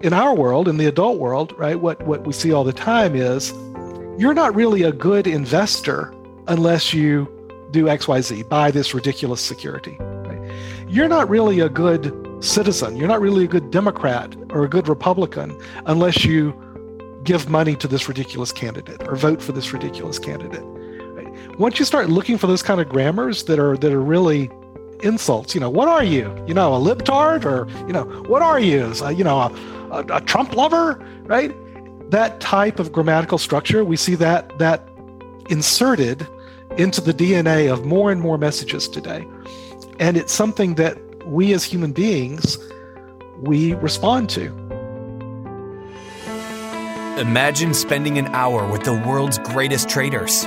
in our world, in the adult world, right, what, what we see all the time is you're not really a good investor unless you do XYZ, buy this ridiculous security. Right? You're not really a good citizen. You're not really a good Democrat or a good Republican unless you give money to this ridiculous candidate or vote for this ridiculous candidate. Right? Once you start looking for those kind of grammars that are that are really insults, you know, what are you? You know, a libtard or you know, what are you? Uh, you know, a, a, a Trump lover, right? That type of grammatical structure, we see that that inserted into the DNA of more and more messages today. And it's something that we as human beings we respond to. Imagine spending an hour with the world's greatest traders.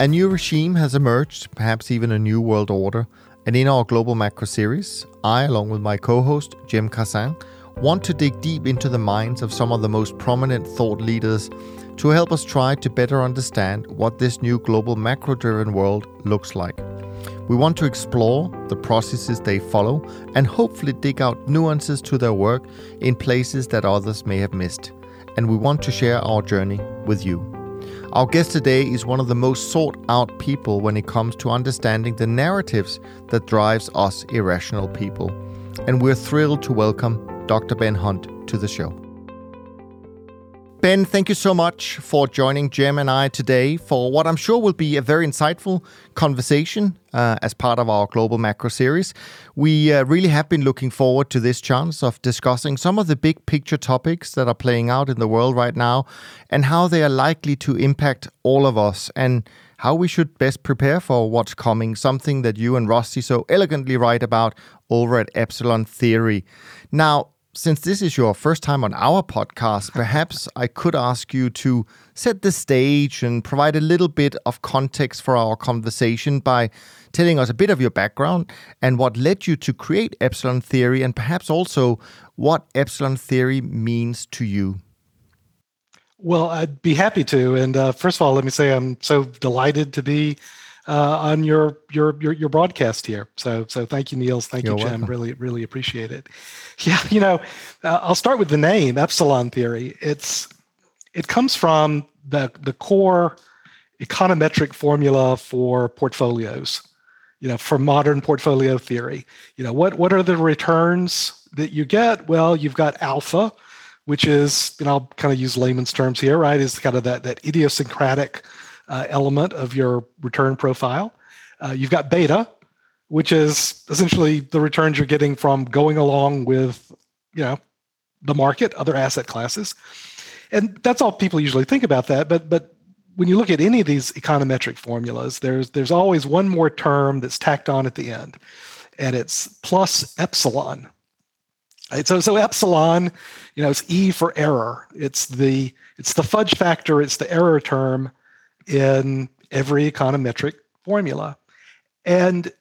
A new regime has emerged, perhaps even a new world order. And in our Global Macro series, I, along with my co host, Cem Karsan, want to dig deep into the minds of some of the most prominent thought leaders to help us try to better understand what this new global macro driven world looks like. We want to explore the processes they follow and hopefully dig out nuances to their work in places that others may have missed. And we want to share our journey with you. Our guest today is one of the most sought out people when it comes to understanding the narratives that drives us irrational people. And we're thrilled to welcome Dr. Ben Hunt to the show. Ben, thank you so much for joining Cem and I today for what I'm sure will be a very insightful conversation uh, as part of our Global Macro series. We uh, really have been looking forward to this chance of discussing some of the big picture topics that are playing out in the world right now and how they are likely to impact all of us and how we should best prepare for what's coming, something that you and Rusty so elegantly write about over at Epsilon Theory. Now, since this is your first time on our podcast, perhaps I could ask you to set the stage and provide a little bit of context for our conversation by telling us a bit of your background and what led you to create Epsilon Theory, and perhaps also what Epsilon Theory means to you. Well, I'd be happy to. And uh, first of all, let me say I'm so delighted to be uh, on your, your your your broadcast here. So so thank you, Niels. Thank You're you. Welcome. Really really appreciate it. Yeah, you know, uh, I'll start with the name Epsilon theory. It's it comes from the the core econometric formula for portfolios. You know, for modern portfolio theory. You know, what what are the returns that you get? Well, you've got alpha, which is, and I'll kind of use layman's terms here, right? Is kind of that that idiosyncratic uh, element of your return profile. Uh, you've got beta, which is essentially the returns you're getting from going along with, you know, the market, other asset classes, and that's all people usually think about that. But but when you look at any of these econometric formulas, there's there's always one more term that's tacked on at the end, and it's plus epsilon. Right? So so epsilon, you know, it's E for error. It's the it's the fudge factor. It's the error term in every econometric formula. And,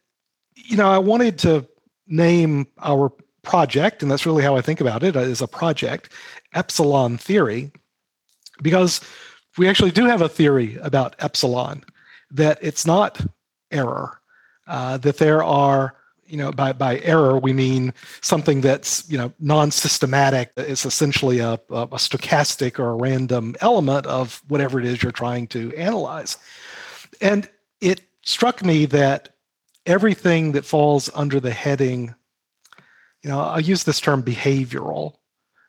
you know, I wanted to name our project, and that's really how I think about it as a project, Epsilon Theory, because we actually do have a theory about epsilon, that it's not error, uh, that there are you know by, by error we mean something that's you know non-systematic it's essentially a, a, stochastic or a random element of whatever it is you're trying to analyze. And it struck me that everything that falls under the heading you know i use this term behavioral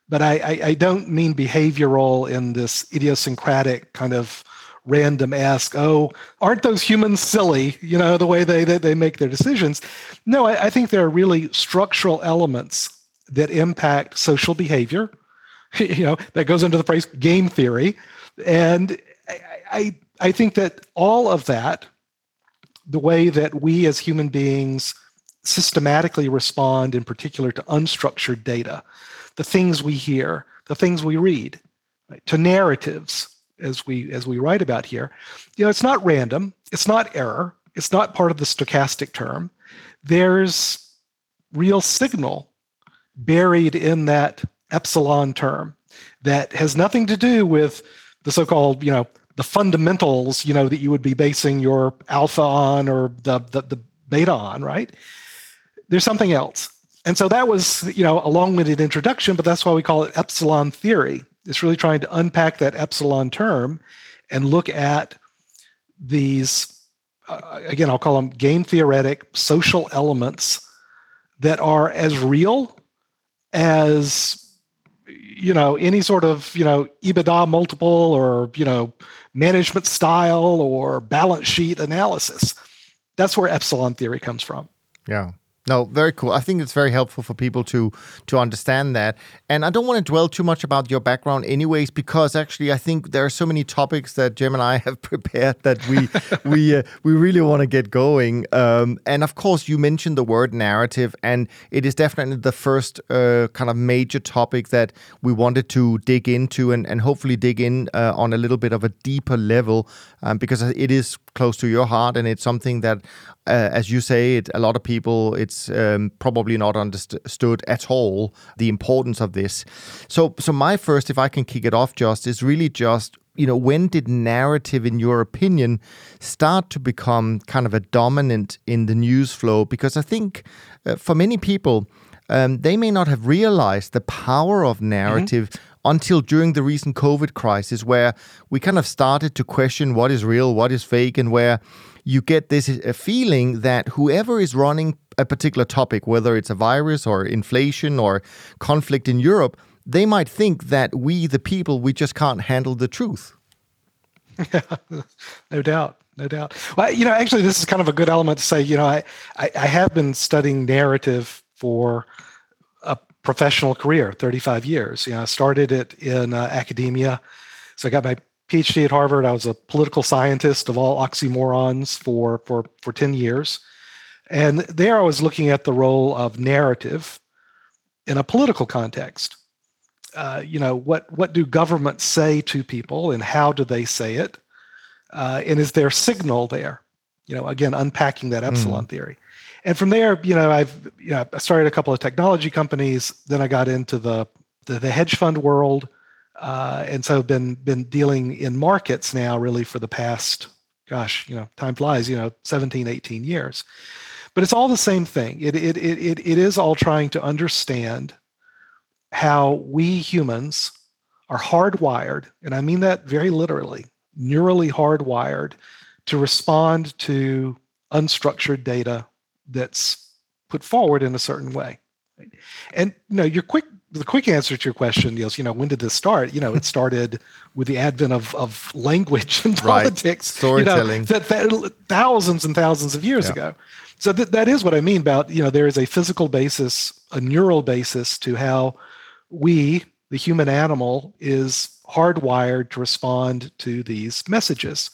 but I, I, I don't mean behavioral in this idiosyncratic kind of random ask, oh, aren't those humans silly? You know, the way they, they, they make their decisions. No, I, I think there are really structural elements that impact social behavior. you know, that goes into the phrase game theory. And I, I, I think that all of that, the way that we as human beings systematically respond in particular to unstructured data, the things we hear, the things we read, right, to narratives, as we as we write about here, you know, it's not random, it's not error, it's not part of the stochastic term. There's real signal buried in that epsilon term that has nothing to do with the so-called, you know, the fundamentals, you know, that you would be basing your alpha on or the the, the beta on, right? There's something else. And so that was, you know, a long-winded introduction, but that's why we call it epsilon theory. It's really trying to unpack that epsilon term and look at these, uh, again, I'll call them game theoretic social elements that are as real as you know any sort of you know EBITDA multiple or you know management style or balance sheet analysis. That's where epsilon theory comes from. Yeah. No, very cool. I think it's very helpful for people to to understand that. And I don't want to dwell too much about your background anyways because actually I think there are so many topics that Cem and I have prepared that we we uh, we really want to get going. Um, and of course you mentioned the word narrative and it is definitely the first uh, kind of major topic that we wanted to dig into and, and hopefully dig in uh, on a little bit of a deeper level um, because it is close to your heart and it's something that uh, as you say, it, a lot of people, it's um, probably not understood at all the importance of this. So, so my first, if I can kick it off, just is really just you know when did narrative in your opinion start to become kind of a dominant in the news flow because i think uh, for many people um, they may not have realized the power of narrative mm-hmm until during the recent COVID crisis, where we kind of started to question what is real, what is fake, and where you get this uh, feeling that whoever is running a particular topic, whether it's a virus or inflation or conflict in Europe, they might think that we, the people, we just can't handle the truth. Yeah, no doubt. No doubt. Well, you know, actually, this is kind of a good element to say, you know, I, I, I have been studying narrative for a professional career, 35 years. You know, I started it in uh, academia. So I got my PhD at Harvard. I was a political scientist of all oxymorons for, for, for 10 years. And there I was looking at the role of narrative in a political context. Uh, you know, what, what do governments say to people and how do they say it? Uh, and is there signal there? You know, again, unpacking that epsilon mm. theory. And from there, you know, I've you know, I started a couple of technology companies. Then I got into the, the, the hedge fund world uh, and so been been dealing in markets now really for the past gosh you know time flies you know 17 18 years but it's all the same thing. It it it it, it is all trying to understand how we humans are hardwired and i mean that very literally neurally hardwired to respond to unstructured data that's put forward in a certain way. And you know your quick the quick answer to your question is, you know, when did this start? You know, it started with the advent of, of language and right. politics. Storytelling. You know, that, that, thousands and thousands of years yeah. ago. So th- that is what I mean about, you know, there is a physical basis, a neural basis to how we, the human animal, is hardwired to respond to these messages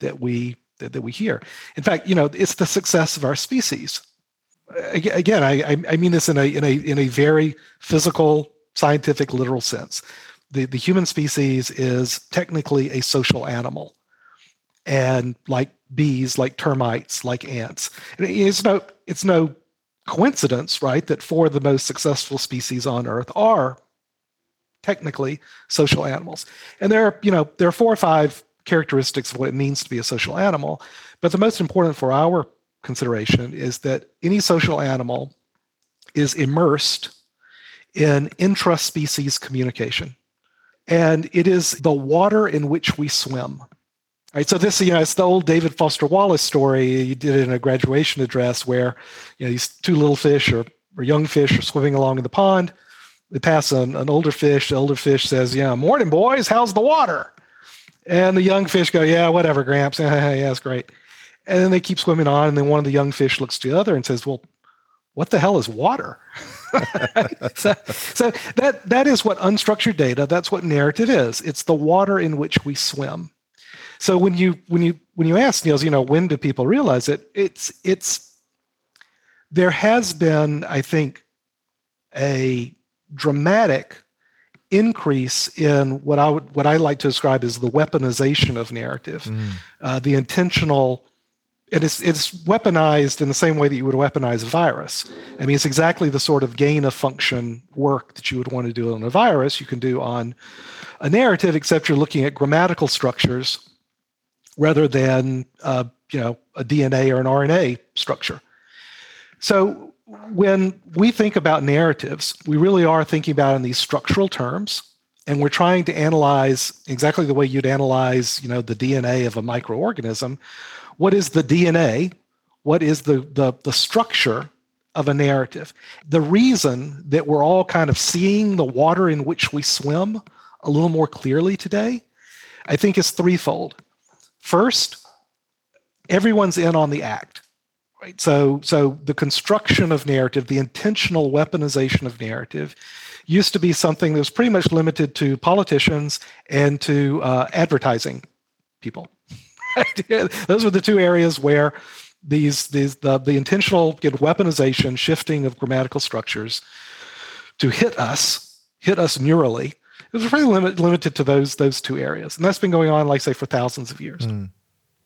that we that, that we hear. In fact, you know, it's the success of our species again, I, I mean this in a in a in a very physical, scientific, literal sense. The the human species is technically a social animal, and like bees, like termites, like ants. It's no it's no coincidence, right, that four of the most successful species on Earth are technically social animals. And there are you know there are four or five characteristics of what it means to be a social animal, but the most important for our consideration is that any social animal is immersed in intraspecies communication. And it is the water in which we swim. Right, so this, you know, it's the old David Foster Wallace story. You did it in a graduation address where, you know, these two little fish or, or young fish are swimming along in the pond. They pass an, an older fish. The older fish says, "Yeah, morning, boys. How's the water?" And the young fish go, yeah, whatever, Gramps. yeah, that's great. And then they keep swimming on. And then one of the young fish looks to the other and says, well, what the hell is water? so, so that that is what unstructured data, that's what narrative is. It's the water in which we swim. So when you when you when you ask Niels, you know, when do people realize it? It's it's there has been, I think, a dramatic increase in what I would what I like to describe as the weaponization of narrative, mm. uh, the intentional. And it's it's weaponized in the same way that you would weaponize a virus. I mean, it's exactly the sort of gain of function work that you would want to do on a virus. You can do on a narrative, except you're looking at grammatical structures rather than uh, you know a DNA or an RNA structure. So when we think about narratives, we really are thinking about in these structural terms, and we're trying to analyze exactly the way you'd analyze, you know, the DNA of a microorganism. What is the DNA? What is the the, the structure of a narrative? The reason that we're all kind of seeing the water in which we swim a little more clearly today, I think is threefold. First, everyone's in on the act right so so the construction of narrative the intentional weaponization of narrative used to be something that was pretty much limited to politicians and to uh, advertising people. Those were the two areas where these these the, the intentional get weaponization shifting of grammatical structures to hit us hit us neurally it was really limit, limited to those those two areas. And that's been going on like say for thousands of years. Mm.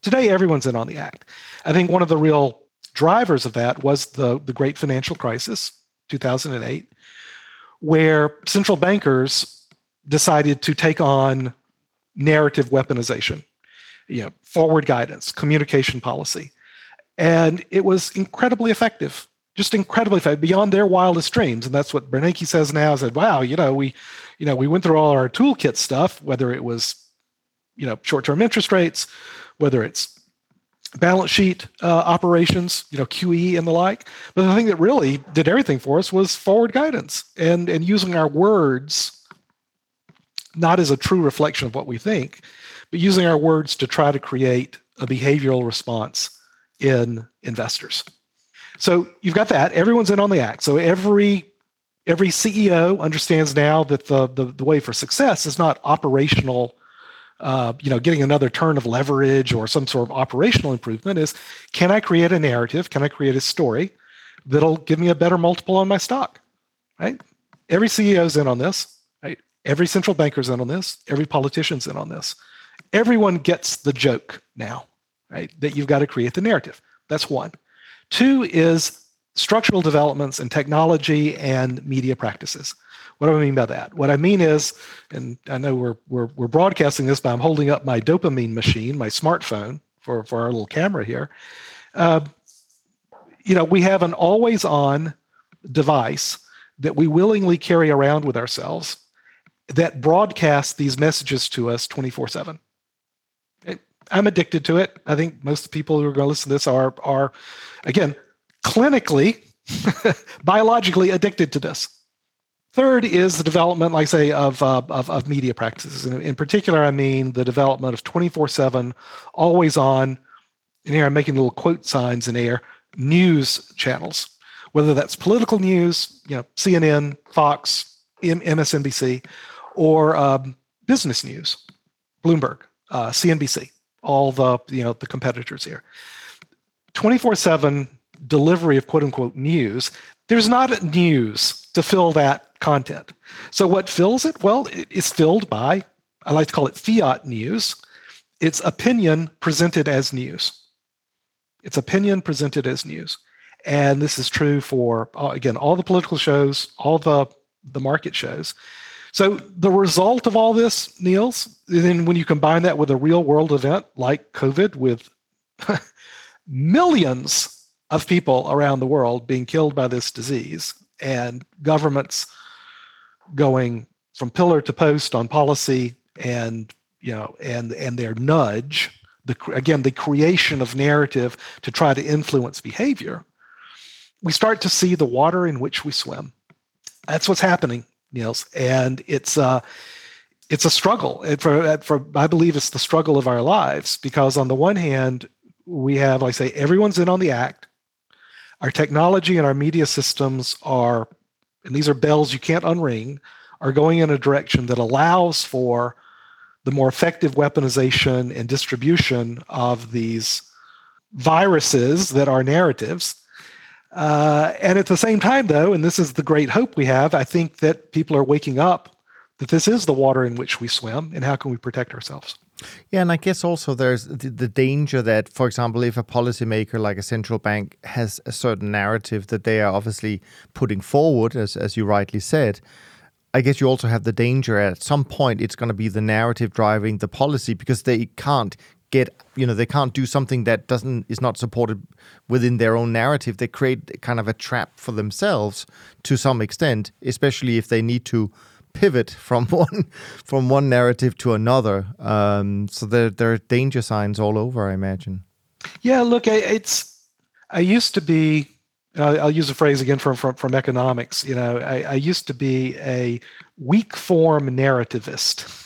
today everyone's in on the act. I think one of the real drivers of that was the, the great financial crisis, 2008, where central bankers decided to take on narrative weaponization, you know, forward guidance, communication policy. And it was incredibly effective, just incredibly effective, beyond their wildest dreams. And that's what Bernanke says now, said, wow, you know, we, you know, we went through all our toolkit stuff, whether it was, you know, short-term interest rates, whether it's balance sheet uh, operations, you know, QE and the like. But the thing that really did everything for us was forward guidance and and using our words not as a true reflection of what we think, but using our words to try to create a behavioral response in investors. So you've got that. Everyone's in on the act. So every every CEO understands now that the the, the way for success is not operational uh, you know, getting another turn of leverage or some sort of operational improvement is can I create a narrative? Can I create a story that'll give me a better multiple on my stock? Right? Every CEO's in on this. Right? Every central banker's in on this. Every politician's in on this. Everyone gets the joke now, right? That you've got to create the narrative. That's one. Two is structural developments in technology and media practices. What do I mean by that? What I mean is, and I know we're we're we're broadcasting this, but I'm holding up my dopamine machine, my smartphone, for for our little camera here. Uh, you know, we have an always-on device that we willingly carry around with ourselves that broadcasts these messages to us 24/7. I'm addicted to it. I think most people who are going to listen to this are are again clinically biologically addicted to this. Third is the development, like I say, of, uh, of, of, media practices. And in particular, I mean the development of 24 7, always on, and here I'm making little quote signs in air, news channels, whether that's political news, you know, CNN, Fox, MSNBC, or um, business news, Bloomberg, uh, CNBC, all the, you know, the competitors here. 24 7 delivery of quote unquote news, there's not news to fill that content. So what fills it? Well, it's filled by, I like to call it fiat news. It's opinion presented as news. It's opinion presented as news. And this is true for, uh, again, all the political shows, all the, the market shows. So the result of all this, Niels, then when you combine that with a real world event like COVID with millions of people around the world being killed by this disease and governments going from pillar to post on policy and you know and and their nudge the again the creation of narrative to try to influence behavior we start to see the water in which we swim that's what's happening niels and it's uh it's a struggle. It, for, for I believe it's the struggle of our lives because on the one hand, we have, like I say, everyone's in on the act. Our technology and our media systems are, and these are bells you can't unring, are going in a direction that allows for the more effective weaponization and distribution of these viruses that are narratives. Uh, and at the same time, though, and this is the great hope we have, I think that people are waking up that this is the water in which we swim and how can we protect ourselves. Yeah, and I guess also there's the, the, danger that, for example, if a policymaker like a central bank has a certain narrative that they are obviously putting forward, as, as you rightly said, I guess you also have the danger at some point it's going to be the narrative driving the policy because they can't get you know they can't do something that doesn't is not supported within their own narrative. They create kind of a trap for themselves to some extent especially if they need to pivot from one from one narrative to another. Um, so there there are danger signs all over. I imagine. Yeah, look, it's I used to be. I'll use a phrase again from from, from economics. You know, I, I used to be a weak form narrativist.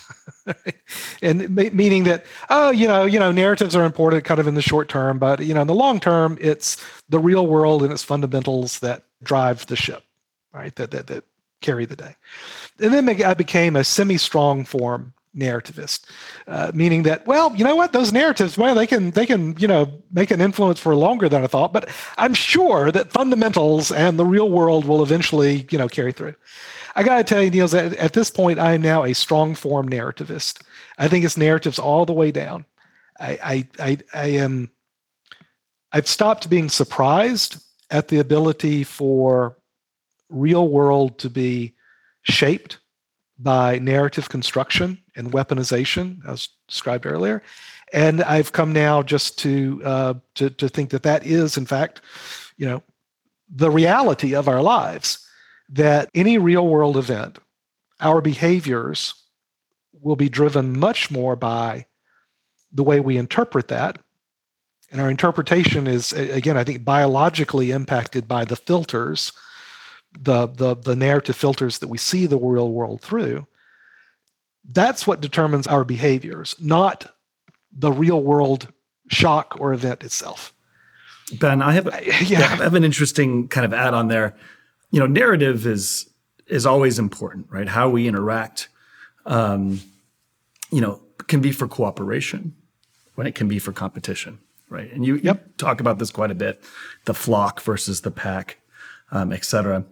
and meaning that oh you know you know narratives are important kind of in the short term but you know in the long term it's the real world and its fundamentals that drive the ship right that that, that carry the day. And then I became a semi-strong form narrativist, uh, meaning that well, you know what, those narratives, well, they can they can you know make an influence for longer than I thought, but I'm sure that fundamentals and the real world will eventually you know carry through. I got to tell you, Niels, at, at this point, I am now a strong form narrativist. I think it's narratives all the way down. I I I, I am. I've stopped being surprised at the ability for real world to be shaped by narrative construction and weaponization, as described earlier. And I've come now just to, uh, to to think that that is, in fact, you know, the reality of our lives. That any real world event, our behaviors will be driven much more by the way we interpret that. And our interpretation is, again, I think, biologically impacted by the filters the the the narrative filters that we see the real world through that's what determines our behaviors not the real world shock or event itself. Ben i have yeah. i have an interesting kind of add on there. You know narrative is is always important right? How we interact um, you know can be for cooperation when it can be for competition right? And you, yep. you talk about this quite a bit the flock versus the pack um, et cetera.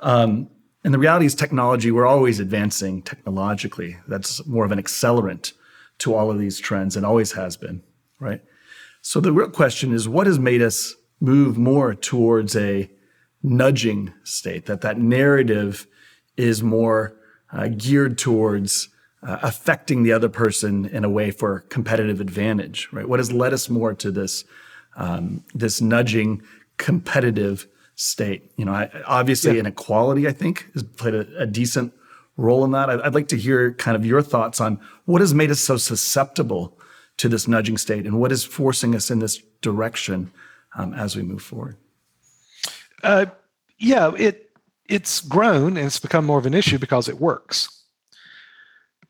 Um, and the reality is, technology, we're always advancing technologically. That's more of an accelerant to all of these trends and always has been, right? So the real question is what has made us move more towards a nudging state, that that narrative is more uh, geared towards uh, affecting the other person in a way for competitive advantage, right? What has led us more to this, um, this nudging competitive state. You know, I, obviously yeah. inequality, I think, has played a, a decent role in that. I'd, I'd, like to hear kind of your thoughts on what has made us so susceptible to this nudging state and what is forcing us in this direction um, as we move forward. Uh, yeah, it it's grown and it's become more of an issue because it works.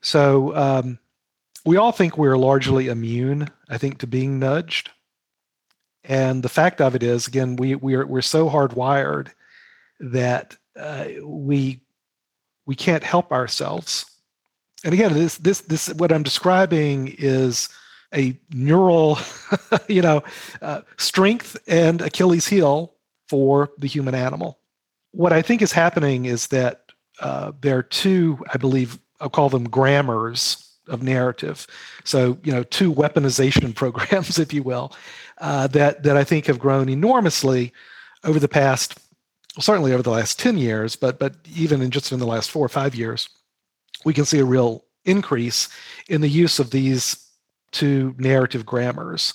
So um, we all think we're largely immune, I think, to being nudged. And the fact of it is, again, we we're we're so hardwired that uh, we we can't help ourselves. And again, this this this what I'm describing is a neural, you know, uh, strength and Achilles heel for the human animal. What I think is happening is that uh, there are two, I believe, I'll call them grammars of narrative. So, you know, two weaponization programs, if you will, uh, that that I think have grown enormously over the past, well, certainly over the last ten years, but but even in just in the last four or five years, we can see a real increase in the use of these two narrative grammars,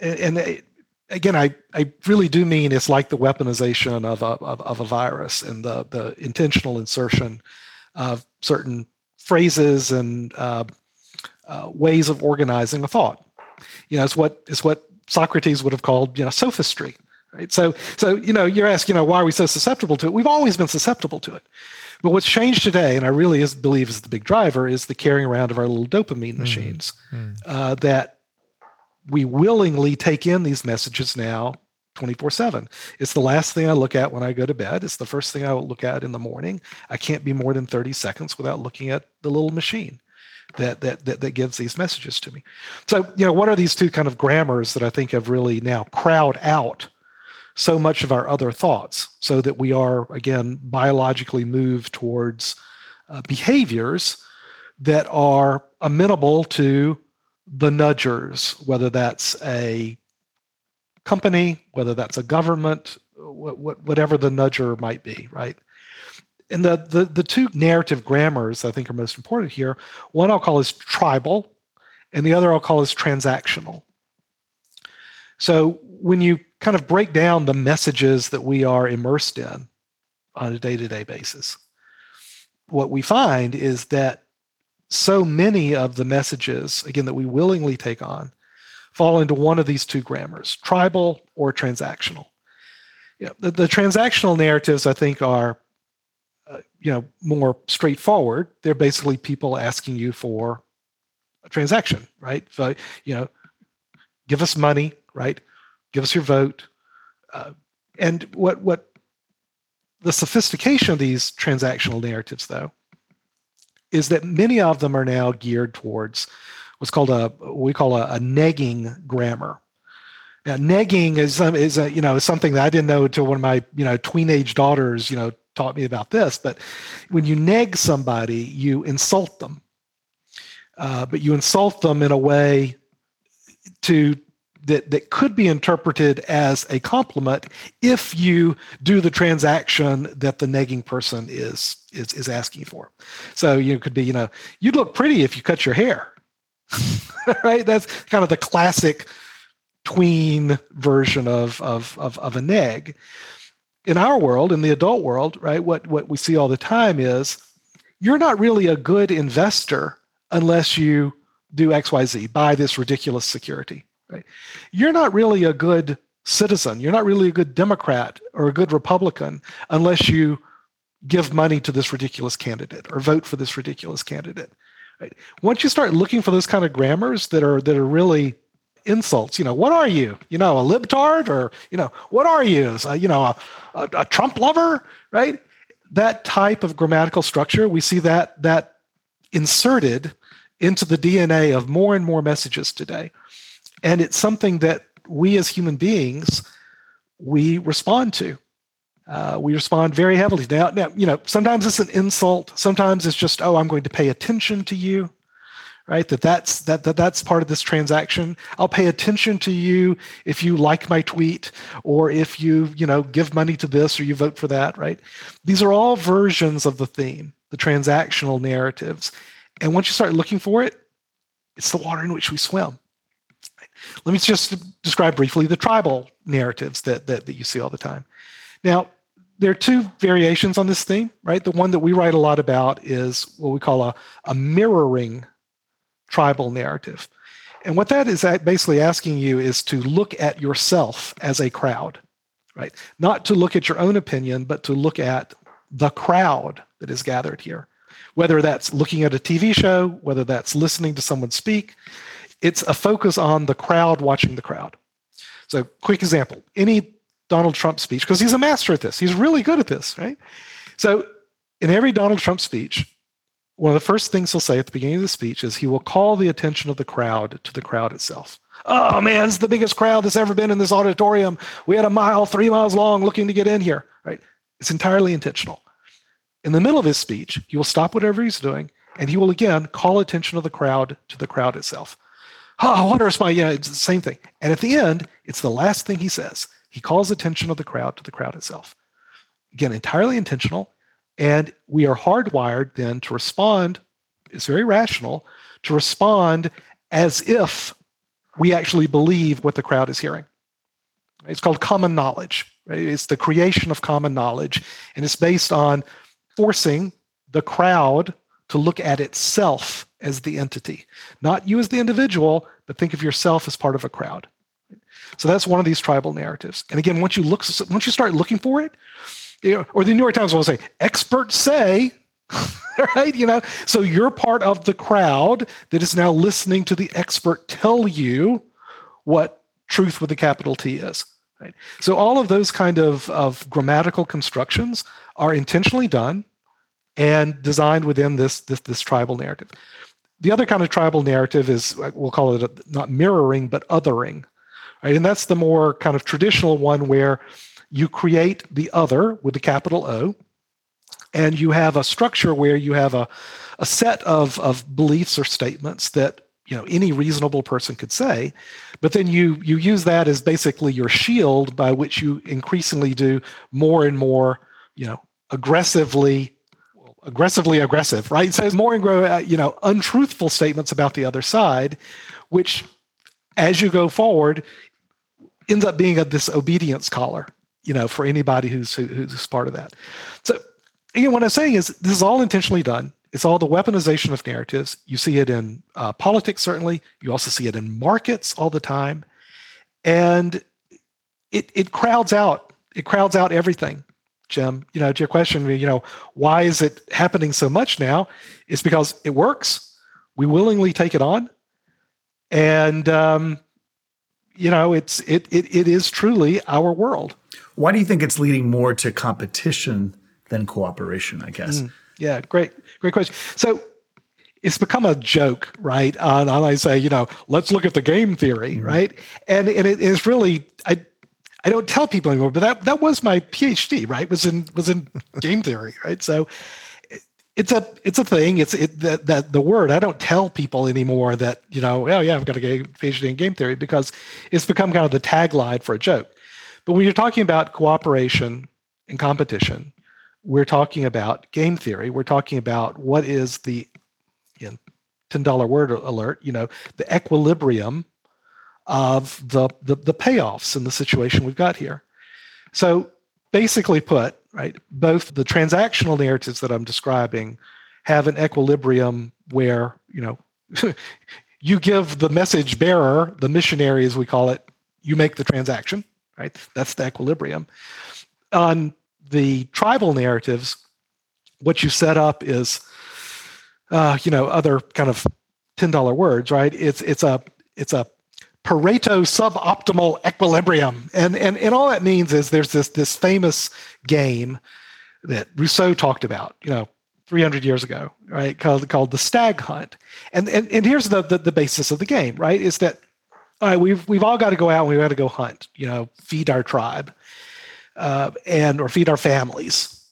and. and it, again, I, I really do mean it's like the weaponization of a, of, of a virus and the, the intentional insertion of certain phrases and uh, uh, ways of organizing a thought. You know, it's what it's what Socrates would have called, you know, sophistry. Right. So so you know, you're asking, you know, why are we so susceptible to it? We've always been susceptible to it. But what's changed today, and I really is, believe is the big driver, is the carrying around of our little dopamine mm. machines mm. Uh, that we willingly take in these messages now 24 7. It's the last thing I look at when I go to bed. It's the first thing I look at in the morning. I can't be more than 30 seconds without looking at the little machine that, that, that, that gives these messages to me. So, you know, what are these two kind of grammars that I think have really now crowd out so much of our other thoughts so that we are, again, biologically moved towards uh, behaviors that are amenable to the nudgers, whether that's a company, whether that's a government, whatever the nudger might be, right? And the, the, the two narrative grammars I think are most important here, one I'll call is tribal, and the other I'll call is transactional. So when you kind of break down the messages that we are immersed in on a day-to-day basis, what we find is that so many of the messages, again, that we willingly take on, fall into one of these two grammars, tribal or transactional. The, the transactional narratives, I think, are uh, you know more straightforward. They're basically people asking you for a transaction, right? So you know, give us money, right? Give us your vote. Uh, and what what the sophistication of these transactional narratives, though, is that many of them are now geared towards what's called a we call a, a negging grammar. Now, negging is is a, you know something that I didn't know until one of my you know tween-age daughters you know taught me about this. But when you neg somebody, you insult them, uh, but you insult them in a way to that that could be interpreted as a compliment if you do the transaction that the negging person is is is asking for. So you could be you know you'd look pretty if you cut your hair, right? That's kind of the classic tween version of of of, of a neg. In our world, in the adult world, right? What what we see all the time is you're not really a good investor unless you do XYZ, buy this ridiculous security Right? You're not really a good citizen. You're not really a good Democrat or a good Republican unless you give money to this ridiculous candidate or vote for this ridiculous candidate. Right? Once you start looking for those kind of grammars that are that are really insults, you know, what are you? You know, a libtard or you know, what are you? A, you know, a, a, a Trump lover, right? That type of grammatical structure, we see that that inserted into the DNA of more and more messages today and it's something that we as human beings we respond to uh, we respond very heavily now, now you know sometimes it's an insult sometimes it's just oh i'm going to pay attention to you right? That that's that, that that's part of this transaction. I'll pay attention to you if you like my tweet or if you you know give money to this or you vote for that right? These are all versions of the theme the transactional narratives. And once you start looking for it it's the water in which we swim. Let me just describe briefly the tribal narratives that, that, that you see all the time. Now, there are two variations on this theme, right? The one that we write a lot about is what we call a, a mirroring tribal narrative. And what that is basically asking you is to look at yourself as a crowd, right? Not to look at your own opinion, but to look at the crowd that is gathered here. Whether that's looking at a TV show, whether that's listening to someone speak, it's a focus on the crowd watching the crowd. So, quick example any Donald Trump speech, because he's a master at this, he's really good at this, right? So, in every Donald Trump speech, one of the first things he'll say at the beginning of the speech is he will call the attention of the crowd to the crowd itself. Oh man, it's the biggest crowd that's ever been in this auditorium. We had a mile, three miles long looking to get in here, right? It's entirely intentional. In the middle of his speech, he will stop whatever he's doing and he will again call attention of the crowd to the crowd itself. Oh, wonder if my, yeah, it's the same thing. And at the end, it's the last thing he says. He calls attention of the crowd to the crowd itself. Again, entirely intentional. And we are hardwired then to respond, it's very rational, to respond as if we actually believe what the crowd is hearing. It's called common knowledge. Right? It's the creation of common knowledge, and it's based on forcing the crowd to look at itself as the entity, not you as the individual, but think of yourself as part of a crowd. So that's one of these tribal narratives. And again, once you look, once you start looking for it, or the New York Times will say, experts say, right? You know, so you're part of the crowd that is now listening to the expert tell you what truth with a capital T is. Right? So all of those kind of, of grammatical constructions are intentionally done and designed within this, this, this tribal narrative. The other kind of tribal narrative is uh, we'll call it a, not mirroring but othering, right? And that's the more kind of traditional one where you create the other with the capital O, and you have a structure where you have a, a set of, of beliefs or statements that you know any reasonable person could say but then you you use that as basically your shield by which you increasingly do more and more you know aggressively aggressively aggressive right? So it's more and uh, you know untruthful statements about the other side which as you go forward ends up being a disobedience collar you know for anybody who's who's part of that so again what i'm saying is this is all intentionally done it's all the weaponization of narratives. You see it in uh, politics, certainly. You also see it in markets all the time. And it, it crowds out, it crowds out everything. Cem, you know, to your question, you know, why is it happening so much now? It's because it works. We willingly take it on. And, um, you know, it's it, it it is truly our world. Why do you think it's leading more to competition than cooperation? I guess. Mm, yeah, great. Great question. So it's become a joke, right? On, on I say, you know, let's look at the game theory, mm-hmm. right? And and it is really I I don't tell people anymore, but that that was my PhD, right? Was in was in game theory, right? So it's a it's a thing. It's it that that the word. I don't tell people anymore that you know, oh yeah, I've got a PhD in game theory because it's become kind of the tagline for a joke. But when you're talking about cooperation and competition, we're talking about game theory. We're talking about what is the you know, $10 word alert, you know, the equilibrium of the, the, the payoffs in the situation we've got here. So basically put, right, both the transactional narratives that I'm describing have an equilibrium where, you know, you give the message bearer, the missionary as we call it, you make the transaction, right? That's the equilibrium. On the tribal narratives, what you set up is, uh, you know, other kind of ten dollar words, right? It's it's a it's a Pareto suboptimal equilibrium, and and and all that means is there's this this famous game that Rousseau talked about, you know, 300 years ago, right? Called called the stag hunt, and and and here's the the, the basis of the game, right? Is that all right? We've we've all got to go out and we've got to go hunt, you know, feed our tribe, uh, and or feed our families.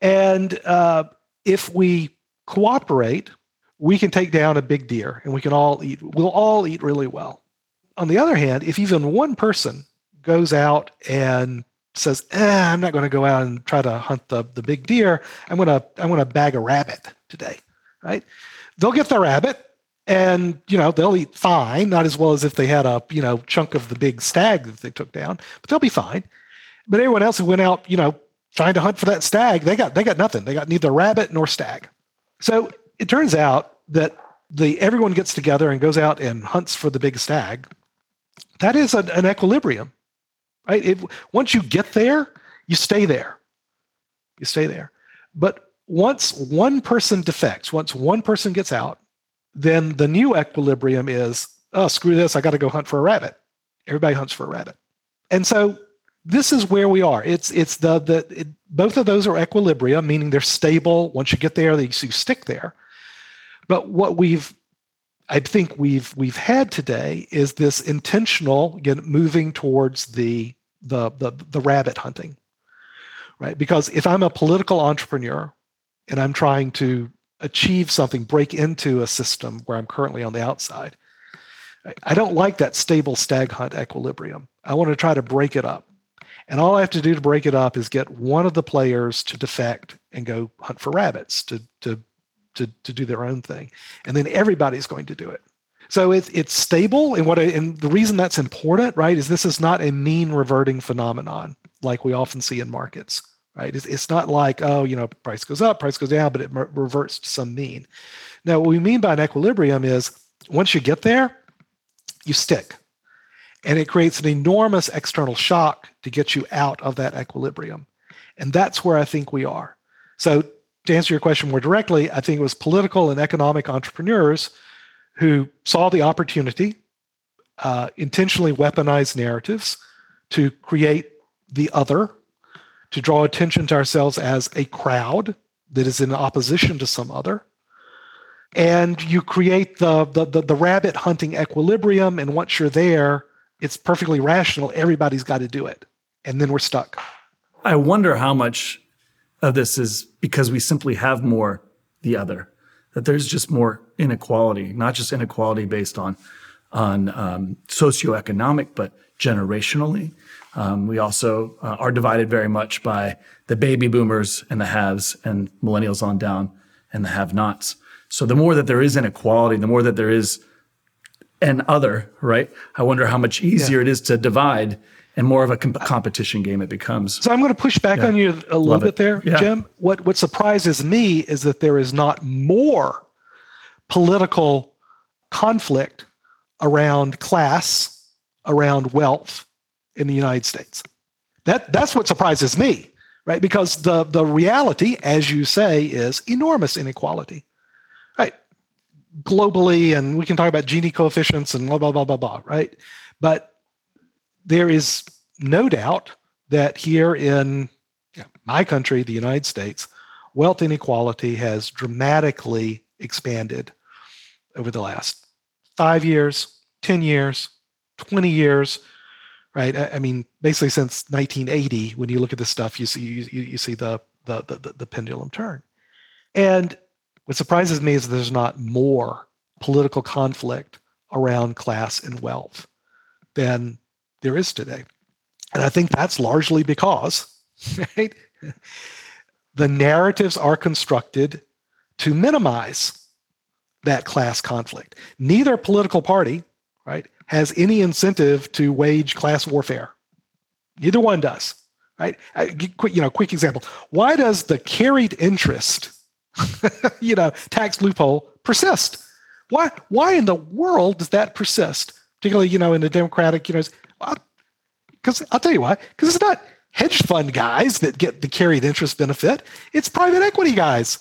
And uh, if we cooperate, we can take down a big deer, and we can all eat. We'll all eat really well. On the other hand, if even one person goes out and says, eh, "I'm not going to go out and try to hunt the, the big deer. I'm going to I'm going to bag a rabbit today," right? They'll get the rabbit, and you know they'll eat fine, not as well as if they had a you know chunk of the big stag that they took down, but they'll be fine. But everyone else who went out, you know, trying to hunt for that stag, they got they got nothing. They got neither rabbit nor stag. So it turns out that the everyone gets together and goes out and hunts for the big stag. That is an, an equilibrium, right? It, once you get there, you stay there. You stay there. But once one person defects, once one person gets out, then the new equilibrium is, oh, screw this, I got to go hunt for a rabbit. Everybody hunts for a rabbit. And so this is where we are. It's it's the the it, both of those are equilibrium, meaning they're stable. Once you get there, they you stick there. But what we've I think we've we've had today is this intentional again moving towards the the the, the rabbit hunting, right? Because if I'm a political entrepreneur and I'm trying to achieve something, break into a system where I'm currently on the outside, I don't like that stable stag hunt equilibrium. I want to try to break it up. And all I have to do to break it up is get one of the players to defect and go hunt for rabbits to to to, to do their own thing. And then everybody's going to do it. So it's it's stable, and what I, and the reason that's important, right, is this is not a mean reverting phenomenon like we often see in markets, right? It's, it's not like oh, you know, price goes up, price goes down, but it reverts to some mean. Now, what we mean by an equilibrium is once you get there, you stick and it creates an enormous external shock to get you out of that equilibrium. And that's where I think we are. So, to answer your question more directly, I think it was political and economic entrepreneurs who saw the opportunity, uh, intentionally weaponized narratives to create the other, to draw attention to ourselves as a crowd that is in opposition to some other. And you create the, the, the, the rabbit hunting equilibrium. And once you're there, it's perfectly rational. Everybody's got to do it. And then we're stuck. I wonder how much of this is because we simply have more the other, that there's just more inequality, not just inequality based on on um, socioeconomic, but generationally. Um, we also uh, are divided very much by the baby boomers and the haves and millennials on down and the have nots. So the more that there is inequality, the more that there is an other, right? I wonder how much easier yeah. it is to divide and more of a comp- competition game it becomes. So I'm going to push back yeah. on you a little Love bit it. there, yeah. Cem. What what surprises me is that there is not more political conflict around class, around wealth in the United States. That that's what surprises me, right? Because the the reality, as you say, is enormous inequality, right? Globally, and we can talk about Gini coefficients and blah blah blah blah blah, right? But there is no doubt that here in my country, the United States, wealth inequality has dramatically expanded over the last five years, 10 years, 20 years, right? I, I mean, basically since 1980, when you look at this stuff, you see you, you see the, the, the, the pendulum turn. And what surprises me is there's not more political conflict around class and wealth than there is today. And I think that's largely because right, the narratives are constructed to minimize that class conflict. Neither political party, right, has any incentive to wage class warfare. Neither one does, right? I, quick, you know, quick example. Why does the carried interest, you know, tax loophole persist? Why, why in the world does that persist? Particularly, you know, in the Democratic, you know, because uh, I'll tell you why. Because it's not hedge fund guys that get the carried interest benefit. It's private equity guys,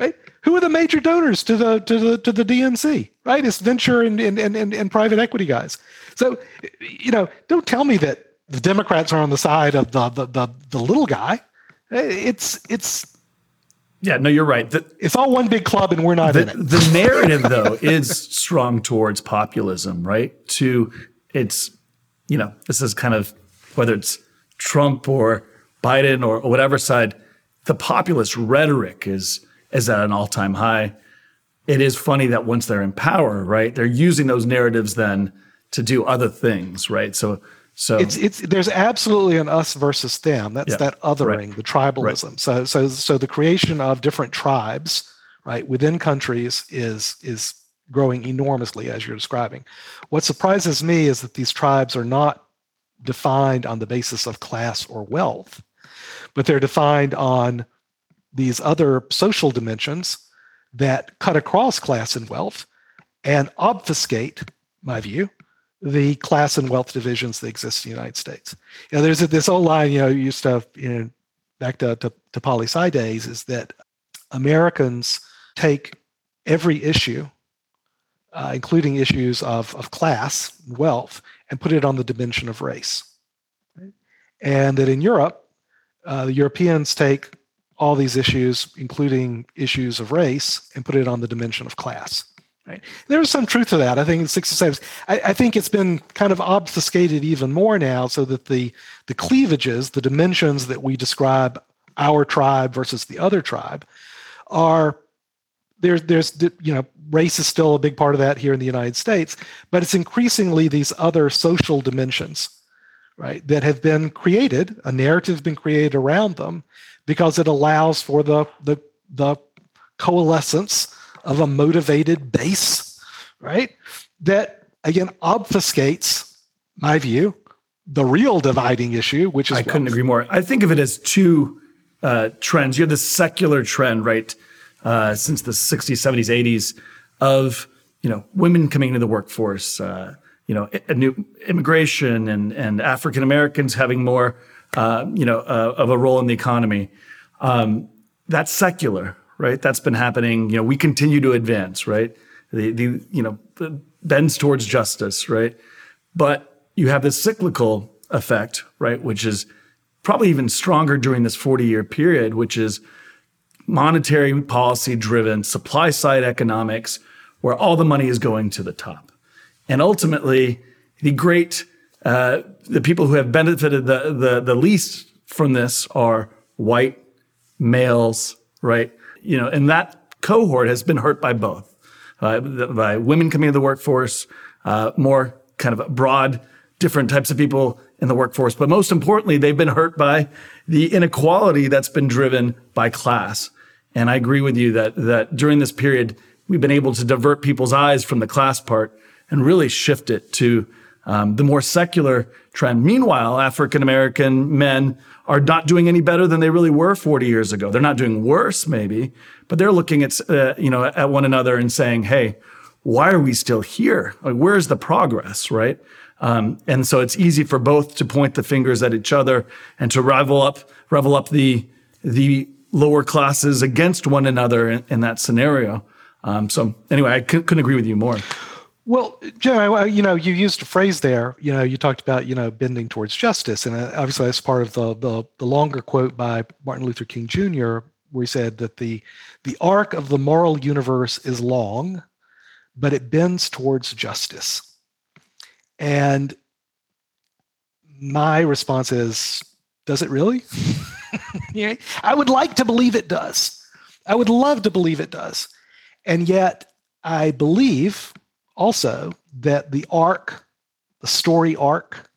right? Who are the major donors to the to the to the DNC, right? It's venture and and and, and private equity guys. So, you know, don't tell me that the Democrats are on the side of the the the, the little guy. It's it's yeah, no, you're right. The, it's all one big club, and we're not the, in it. the narrative, though, is strong towards populism, right? To it's you know, this is kind of whether it's Trump or Biden or, or whatever side, the populist rhetoric is is at an all-time high. It is funny that once they're in power, right, they're using those narratives then to do other things, right? So so it's it's there's absolutely an us versus them. That's yeah, that othering, right, the tribalism. Right. So so so the creation of different tribes, right, within countries is is growing enormously as you're describing. What surprises me is that these tribes are not defined on the basis of class or wealth, but they're defined on these other social dimensions that cut across class and wealth and obfuscate, my view, the class and wealth divisions that exist in the United States. You know, there's this old line, you know, used to, you know, back to, to, to poli sci days, is that Americans take every issue uh, including issues of, of class, wealth, and put it on the dimension of race. And that in Europe, uh, the Europeans take all these issues, including issues of race, and put it on the dimension of class. Right? There is some truth to that. I think in 67, I, I think it's been kind of obfuscated even more now so that the, the cleavages, the dimensions that we describe our tribe versus the other tribe, are there's there's you know race is still a big part of that here in the United States, but it's increasingly these other social dimensions, right, that have been created. A narrative has been created around them because it allows for the the the coalescence of a motivated base, right? That again obfuscates my view the real dividing issue, which is I couldn't agree more. I think of it as two uh, trends. You have this secular trend, right? uh, since the 60s, 70s, 80s of you know women coming into the workforce, uh, you know, new immigration and and African Americans having more uh, you know, uh, of a role in the economy. Um, that's secular, right? That's been happening. You know, we continue to advance, right? The, the you know bends towards justice, right? But you have this cyclical effect, right, which is probably even stronger during this 40 year period, which is monetary policy driven supply side economics, where all the money is going to the top. And ultimately, the great, uh, the people who have benefited the, the, the least from this are white males, right? You know, and that cohort has been hurt by both, uh, by women coming into the workforce, uh, more kind of broad, different types of people in the workforce. But most importantly, they've been hurt by the inequality that's been driven by class. And I agree with you that, that during this period, we've been able to divert people's eyes from the class part and really shift it to um, the more secular trend. Meanwhile, African American men are not doing any better than they really were 40 years ago. They're not doing worse, maybe, but they're looking at uh, you know at one another and saying, "Hey, why are we still here? Like, where's the progress?" Right? Um, and so it's easy for both to point the fingers at each other and to rival up, rival up the the lower classes against one another in, in that scenario. Um, so anyway, I c- couldn't agree with you more. Well, Joe, you know, you used a phrase there. You know, you talked about you know bending towards justice, and uh, obviously that's part of the, the the longer quote by Martin Luther King Jr., where he said that the the arc of the moral universe is long, but it bends towards justice. And my response is, does it really? yeah, I would like to believe it does. I would love to believe it does. And yet, I believe also that the arc, the story arc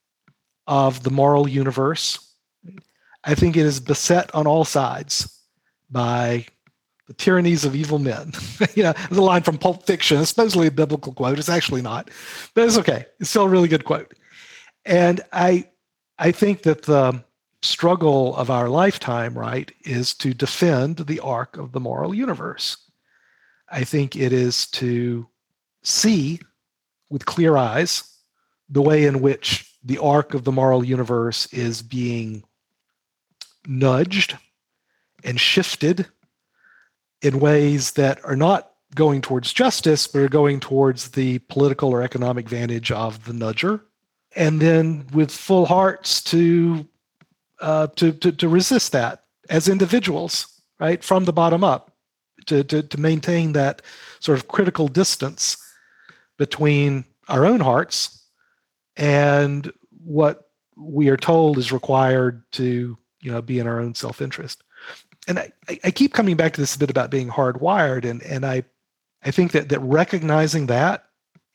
of the moral universe, I think it is beset on all sides by the tyrannies of evil men. you know, a line from Pulp Fiction, it's supposedly a biblical quote. It's actually not, but it's okay. It's still a really good quote. And I, I think that the struggle of our lifetime, right, is to defend the arc of the moral universe. I think it is to see with clear eyes the way in which the arc of the moral universe is being nudged and shifted in ways that are not going towards justice, but are going towards the political or economic vantage of the nudger. And then with full hearts to uh, to, to, to resist that as individuals, right, from the bottom up, to, to, to maintain that sort of critical distance between our own hearts and what we are told is required to you know be in our own self-interest. And I, I keep coming back to this a bit about being hardwired and and i i think that that recognizing that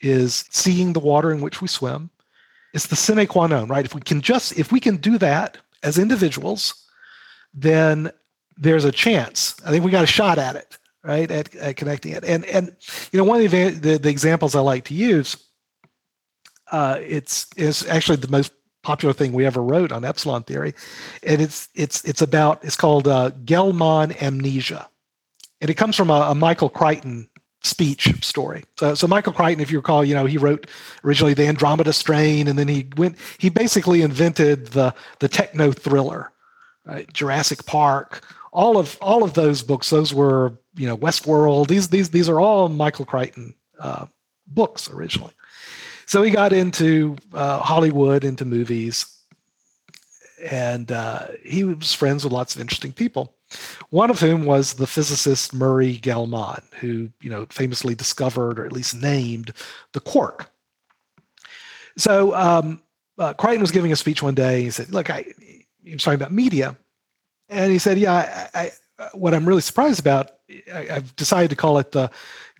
is seeing the water in which we swim. It's the sine qua non right? If we can just if we can do that as individuals then there's a chance. I think we got a shot at it right at, at connecting it and and you know one of the, the, the examples i like to use uh, it's is actually the most popular thing we ever wrote on epsilon theory, and it's it's it's about it's called uh, Gell-Mann amnesia, and it comes from a, a Michael Crichton speech story. So, so Michael Crichton, if you recall, you know, he wrote originally the Andromeda Strain, and then he went, he basically invented the the techno thriller, right? Jurassic Park, all of all of those books. Those were, you know, Westworld. These these these are all Michael Crichton uh, books originally. So he got into uh, Hollywood, into movies, and uh, he was friends with lots of interesting people. One of whom was the physicist Murray Gell-Mann, who you know famously discovered or at least named the quark. So um, uh, Crichton was giving a speech one day. He said, "Look, I," he was talking about media, and he said, "Yeah, I, I, Uh, what I'm really surprised about, I, have decided to call it the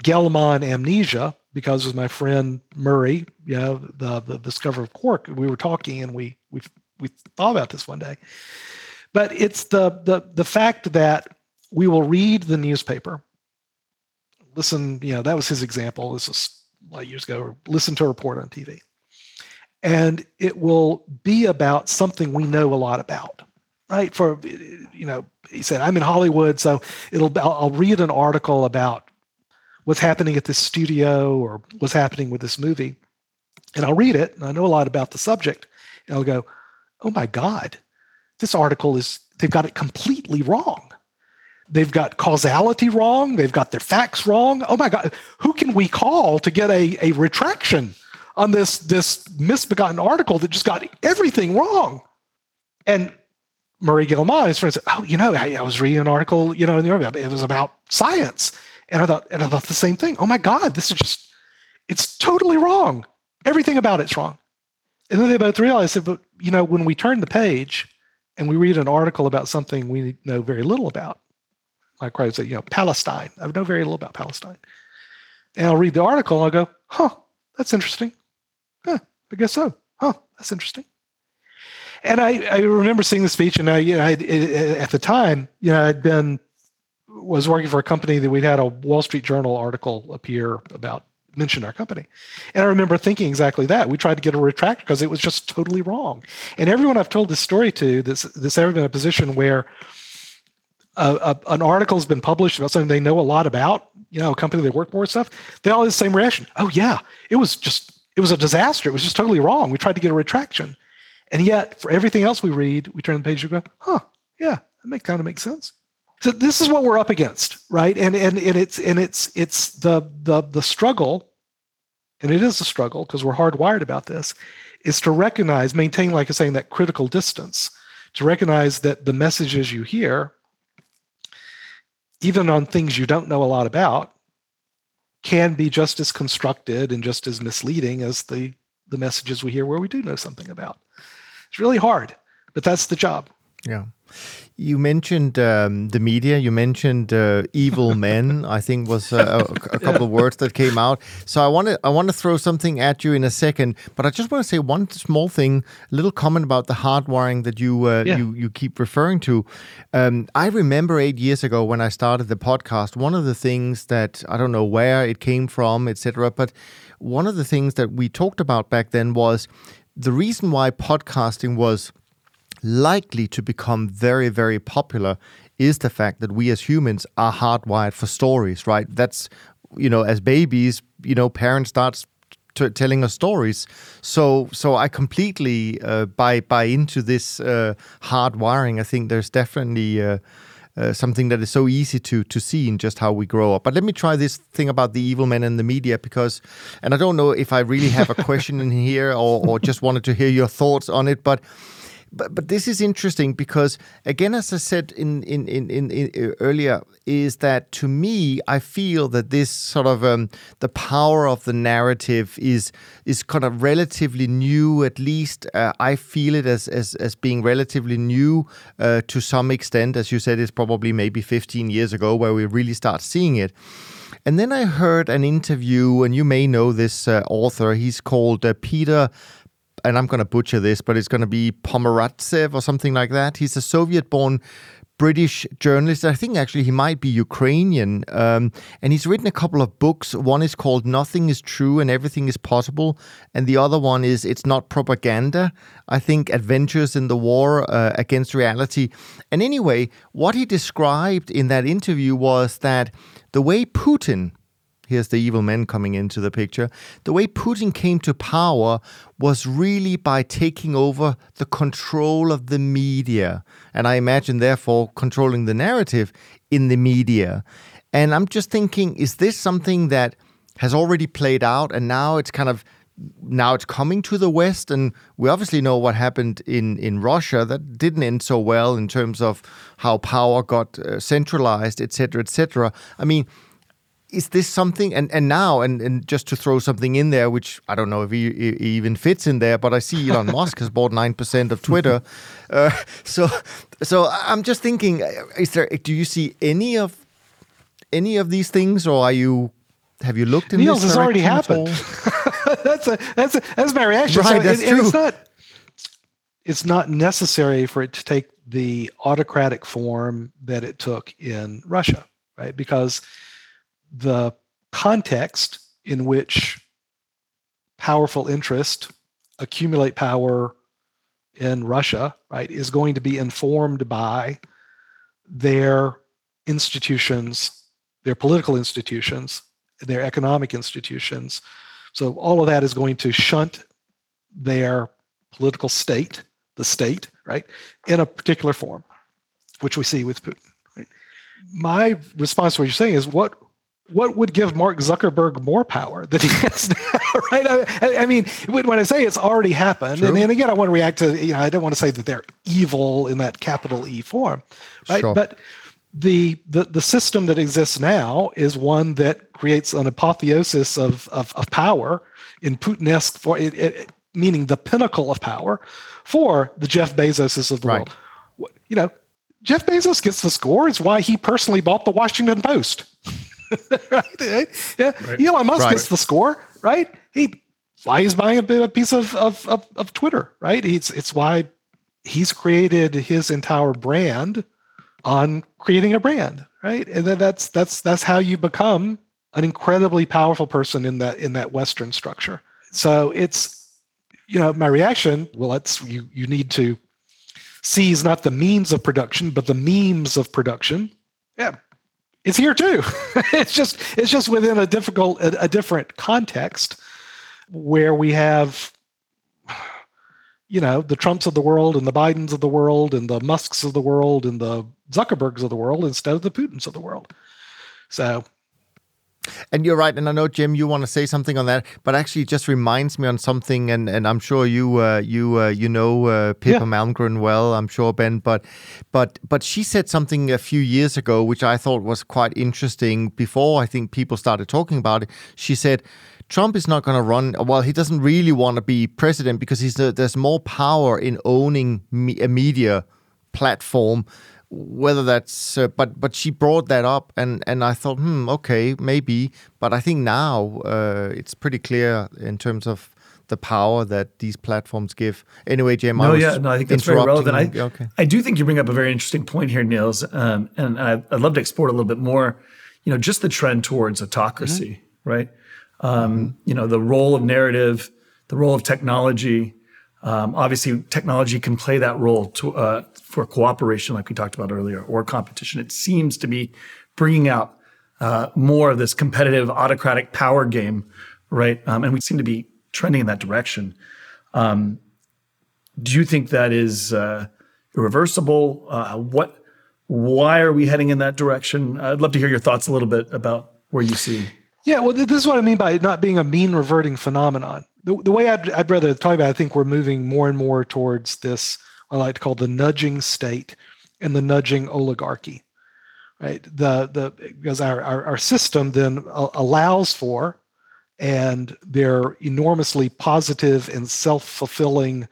Gell-Mann amnesia because with my friend Murray, you know, the the discoverer of quark, we were talking and we we we thought about this one day. But it's the the the fact that we will read the newspaper, listen, you know, that was his example. This was a lot of years ago, listen to a report on TV. And it will be about something we know a lot about, right? For, you know, he said, I'm in Hollywood, so it'll, I'll, read an article about what's happening at this studio or what's happening with this movie. And I'll read it, and I know a lot about the subject, and I'll go, oh my God, this article is they've got it completely wrong. They've got causality wrong. They've got their facts wrong. Oh my God, who can we call to get a, a retraction on this, this misbegotten article that just got everything wrong? And Murray Gell-Mann, his friend said, Oh, you know, I, I, was reading an article, you know, in the it was about science. And I thought, and I thought the same thing. Oh my God, this is just, it's totally wrong. Everything about it's wrong. And then they both realized that, but you know, when we turn the page and we read an article about something we know very little about, like I say, you know, Palestine. I know very little about Palestine. And I'll read the article and I'll go, huh, that's interesting. Huh, I guess so. Huh, that's interesting. And I, I remember seeing the speech, and I, you know, I, at the time, you know, I'd been was working for a company that we'd had a Wall Street Journal article appear about mention our company. And I remember thinking exactly that. We tried to get a retract because it was just totally wrong. And everyone I've told this story to, this this ever been a position where a, a, an article has been published about something they know a lot about, you know, a company they work for and stuff, they all have the same reaction. Oh yeah, it was just it was a disaster. It was just totally wrong. We tried to get a retraction. And yet for everything else we read, we turn the page and go, huh, yeah, that make, kind of makes sense. So this is what we're up against, right? And and, and it's and it's it's the the the struggle, and it is a struggle because we're hardwired about this, is to recognize, maintain, like I was saying, that critical distance, to recognize that the messages you hear even on things you don't know a lot about, can be just as constructed and just as misleading as the, the messages we hear where we do know something about. It's really hard, but that's the job. Yeah. You mentioned um, the media. You mentioned uh, evil men. I think was uh, a, a, couple of words that came out. So I want to I want to throw something at you in a second, but I just want to say one small thing, a little comment about the hardwiring that you uh, yeah. you you keep referring to. Um, I remember eight years ago when I started the podcast. One of the things that I don't know where it came from, etc. But one of the things that we talked about back then was the reason why podcasting was likely to become very, very popular is the fact that we as humans are hardwired for stories, right? That's, you know, as babies, you know, parents start t- telling us stories. So, so I completely uh, buy buy into this uh, hardwiring. I think there's definitely. Uh, uh, something that is so easy to to see in just how we grow up. But let me try this thing about the evil men and the media because, and I don't know if I really have a question in here or, or just wanted to hear your thoughts on it, but but but this is interesting because again, as I said in in in, in, in earlier, is that to me I feel that this sort of um, the power of the narrative is is kind of relatively new. At least uh, I feel it as as as being relatively new uh, to some extent. As you said, it's probably maybe 15 years ago where we really start seeing it. And then I heard an interview, and you may know this uh, author. He's called uh, Peter and I'm going to butcher this, but it's going to be Pomerantsev or something like that. He's a Soviet born British journalist. I think actually he might be Ukrainian. Um, and he's written a couple of books. One is called Nothing is True and Everything is Possible. And the other one is It's Not Propaganda. I think Adventures in the War uh, Against Reality. And anyway, what he described in that interview was that the way Putin here's the evil men coming into the picture. The way Putin came to power was really by taking over the control of the media. And I imagine, therefore, controlling the narrative in the media. And I'm just thinking, is this something that has already played out and now it's kind of now it's coming to the West, and we obviously know what happened in, in Russia. That didn't end so well in terms of how power got uh, centralized, etc., etc. I mean, is this something and and now and and just to throw something in there which i don't know if he, he even fits in there but i see elon musk has bought 9% of twitter. Uh, so so i'm just thinking is there do you see any of any of these things or are you have you looked in Niels this has already happened. that's a that's a that's my reaction. Right, so that's it, true. it's not it's not necessary for it to take the autocratic form that it took in russia right? Because the context in which powerful interest accumulate power in Russia, right, is going to be informed by their institutions, their political institutions, their economic institutions. So all of that is going to shunt their political state, the state, right, in a particular form, which we see with Putin. Right? My response to what you're saying is what what would give Mark Zuckerberg more power than he has now, right? I, I, mean, when I say it's already happened, and, and, again, I want to react to, you know, I don't want to say that they're evil in that capital E form, right? Sure. But the, the the system that exists now is one that creates an apotheosis of of, of power in Putin-esque for it, it, meaning the pinnacle of power for the Jeff Bezoses of the right. world. You know, Jeff Bezos gets the score. It's why he personally bought the Washington Post. right? Yeah. Right. Elon Musk right. gets the score, right? He why he's buying a, a piece of, of, of, of Twitter, right? It's it's why he's created his entire brand on creating a brand, right? And then that's that's that's how you become an incredibly powerful person in that in that Western structure. So it's you know my reaction. Well, it's you you need to seize not the means of production, but the memes of production. Yeah, it's here too. it's just it's just within a difficult a, a different context where we have you know the Trumps of the world and the Bidens of the world and the Musks of the world and the Zuckerbergs of the world instead of the Putins of the world. So and you're right, and I know Cem, you want to say something on that, but actually, it just reminds me on something, and, and I'm sure you uh, you uh, you know uh, Pippa yeah. Malmgren well, I'm sure Ben, but but but she said something a few years ago which I thought was quite interesting. Before I think people started talking about it, she said. Trump is not going to run. Well, he doesn't really want to be president because he's there's more power in owning me, a media platform whether that's uh, but but she brought that up and and I thought hmm okay maybe but I think now uh, it's pretty clear in terms of the power that these platforms give. Anyway, Cem, no, yeah, no, I think that's very relevant. I, okay. I do think you bring up a very interesting point here, Niels, um, and I, would love to explore a little bit more. You know, just the trend towards autocracy, mm-hmm. right? Um, mm-hmm. You know, the role of narrative, the role of technology. Um, obviously, technology can play that role to, uh, for cooperation, like we talked about earlier, or competition. It seems to be bringing out uh, more of this competitive autocratic power game, right? Um, and we seem to be trending in that direction. Um, do you think that is uh, irreversible? Uh, what? Why are we heading in that direction? I'd love to hear your thoughts a little bit about where you see. Yeah, well, this is what I mean by not being a mean reverting phenomenon. The, the way I'd, I'd rather talk about, it, I think we're moving more and more towards this I like to call the nudging state and the nudging oligarchy. Right. The the because our, our, our system then allows for and they're enormously positive and self-fulfilling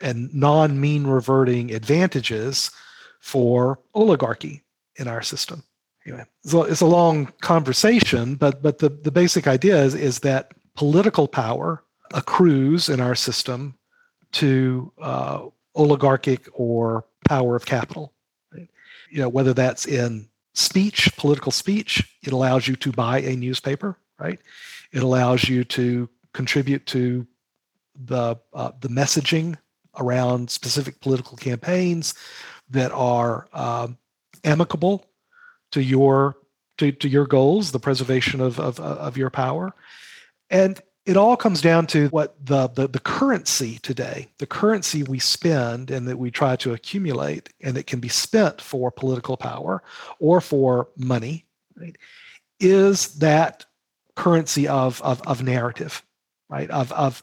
and non-mean reverting advantages for oligarchy in our system. Anyway, so it's a long conversation, but but the, the basic idea is, is that political power accrues in our system to uh, oligarchic or power of capital. Right? You know, whether that's in speech, political speech, it allows you to buy a newspaper, right? It allows you to contribute to the uh, the messaging around specific political campaigns that are um, amicable to your to, to your goals, the preservation of, of, of your power. And it all comes down to what the, the, the currency today, the currency we spend and that we try to accumulate and that can be spent for political power or for money, right, is that currency of, of, of narrative, right? Of, of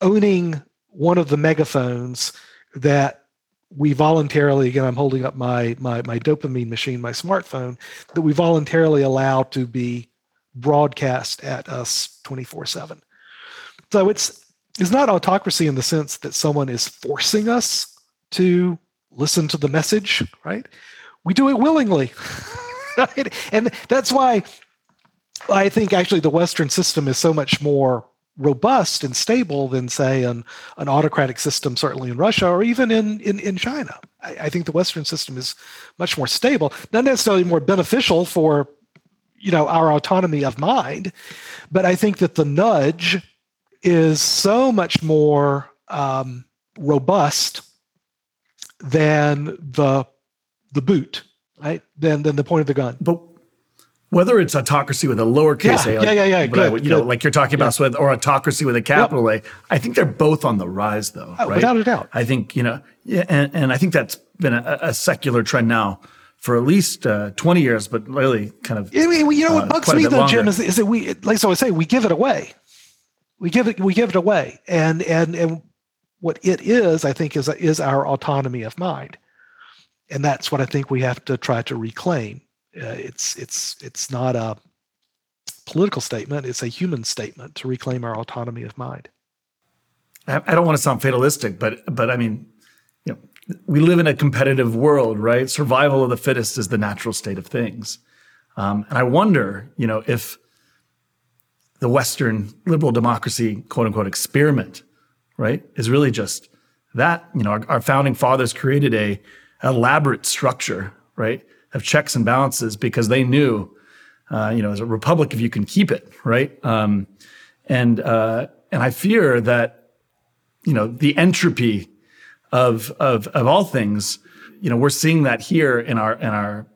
owning one of the megaphones that we voluntarily, again, I'm holding up my, my, my dopamine machine, my smartphone, that we voluntarily allow to be broadcast at us 24 7. So it's it's not autocracy in the sense that someone is forcing us to listen to the message, right? We do it willingly. And that's why I think actually the Western system is so much more robust and stable than, say, an, an autocratic system, certainly in Russia or even in, in, in China. I, I think the Western system is much more stable, not necessarily more beneficial for you know our autonomy of mind but i think that the nudge is so much more um, robust than the the boot right than than the point of the gun but whether it's autocracy with a lowercase yeah, a, like, yeah, yeah, yeah, good, I, you good. know, like you're talking about, yeah. or autocracy with a capital yep. A. I think they're both on the rise, though. Oh, right? Without a doubt. I think you know, yeah, and, and I think that's been a, a secular trend now for at least uh, 20 years, but really kind of. I mean, you know what uh, bugs me though, longer. Cem, is, is that we, like so I say, we give it away. We give it, we give it away, and and and what it is, I think, is is our autonomy of mind, and that's what I think we have to try to reclaim. Uh, it's it's it's not a political statement; it's a human statement to reclaim our autonomy of mind. I, I don't want to sound fatalistic, but but I mean, we live in a competitive world, right? Survival of the fittest is the natural state of things, um, and I wonder, you know, if the Western liberal democracy, quote unquote, experiment right, is really just that. You know, our, our founding fathers created a elaborate structure, right, of checks and balances because they knew, uh, you know, as a republic, if you can keep it, right, um, and uh, and I fear that, you know, the entropy of of of all things, you know, we're seeing that here in our in our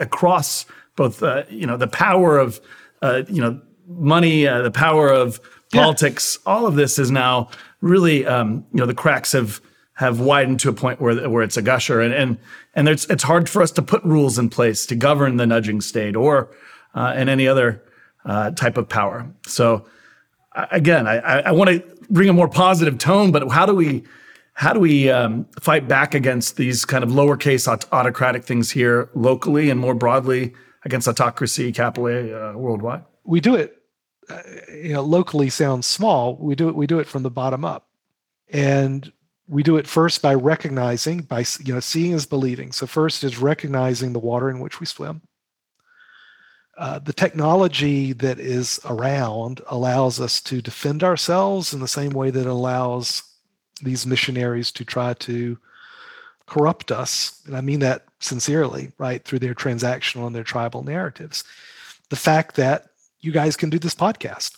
across both, uh, you know, the power of, uh, you know, money, uh, the power of politics, yeah. all of this is now really, um, you know, the cracks have have widened to a point where where it's a gusher, and and and it's it's hard for us to put rules in place to govern the nudging state or uh, and any other uh, type of power. So again, I, I want to bring a more positive tone, but how do we how do we um, fight back against these kind of lowercase aut- autocratic things here locally and more broadly against autocracy, capital A, uh, worldwide? We do it uh, you know locally sounds small. We do it we do it from the bottom up. And we do it first by recognizing by you know seeing is believing. So first is recognizing the water in which we swim. Uh, the technology that is around allows us to defend ourselves in the same way that allows these missionaries to try to corrupt us and i mean that sincerely right through their transactional and their tribal narratives the fact that you guys can do this podcast.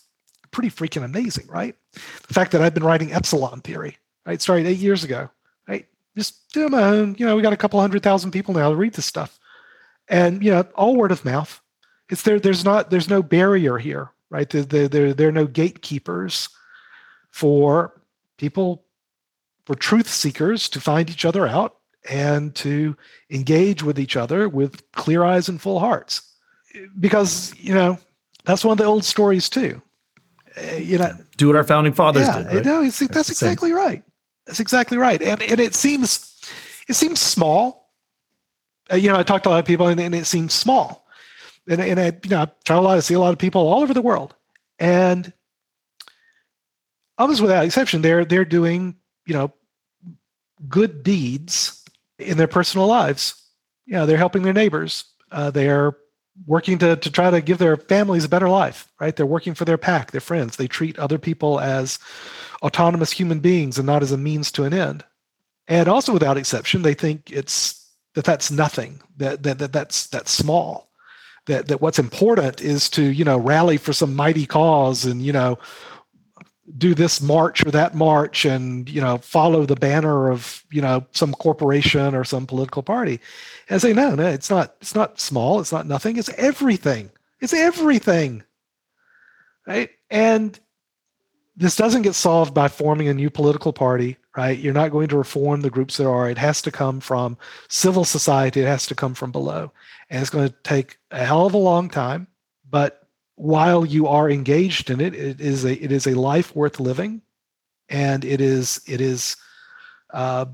Pretty freaking amazing, right? The fact that I've been writing epsilon theory, right? Started eight years ago, right? Just doing my own. You know, we got a couple hundred thousand people now to read this stuff, and you know, all word of mouth. It's there. There's not. There's no barrier here, right? There, there, there, there are no gatekeepers for people, for truth seekers to find each other out and to engage with each other with clear eyes and full hearts. Because you know, that's one of the old stories too. Uh, you know, do what our founding fathers yeah, did. Right? No, that's, that's exactly right. That's exactly right. And and it seems it seems small. Uh, you know, I talked to a lot of people, and, and it seems small. And and I you know I travel a lot, I see a lot of people all over the world, and almost without exception, they're they're doing you know good deeds in their personal lives. You know, they're helping their neighbors. Uh, they're working to, to try to give their families a better life, right? They're working for their pack, their friends. They treat other people as autonomous human beings and not as a means to an end. And also, without exception, they think it's that that's nothing, that, that, that that's, that's small. That, that what's important is to you know rally for some mighty cause and you know do this march or that march and you know follow the banner of you know some corporation or some political party. And say no no it's not it's not small it's not nothing it's everything it's everything right? And this doesn't get solved by forming a new political party right? You're not going to reform the groups that are. It has to come from civil society it has to come from below. And it's going to take a hell of a long time but while you are engaged in it, it is a it is a life worth living, and it is it is. Uh,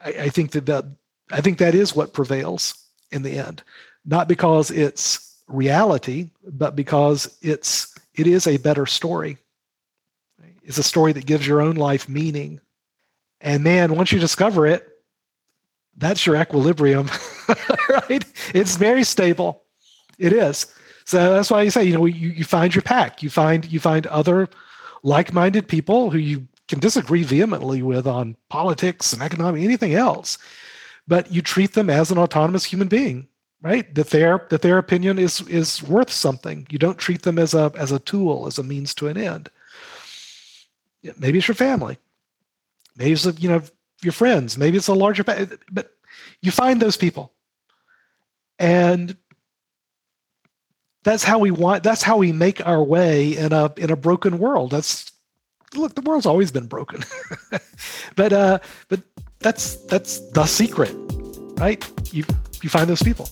I, I think that that I think that is what prevails in the end, not because it's reality, but because it's it is a better story. It's a story that gives your own life meaning, and man, once you discover it, that's your equilibrium, right? It's very stable. It is. So that's why you say, you know, you, you find your pack, you find you find other like-minded people who you can disagree vehemently with on politics and economic anything else, but you treat them as an autonomous human being, right? That their that their opinion is is worth something. You don't treat them as a as a tool, as a means to an end. Maybe it's your family, maybe it's you know your friends, maybe it's a larger, but you find those people, and that's how we want that's how we make our way in a in a broken world. That's look the world's always been broken. But uh but that's that's the secret right? You you find those people.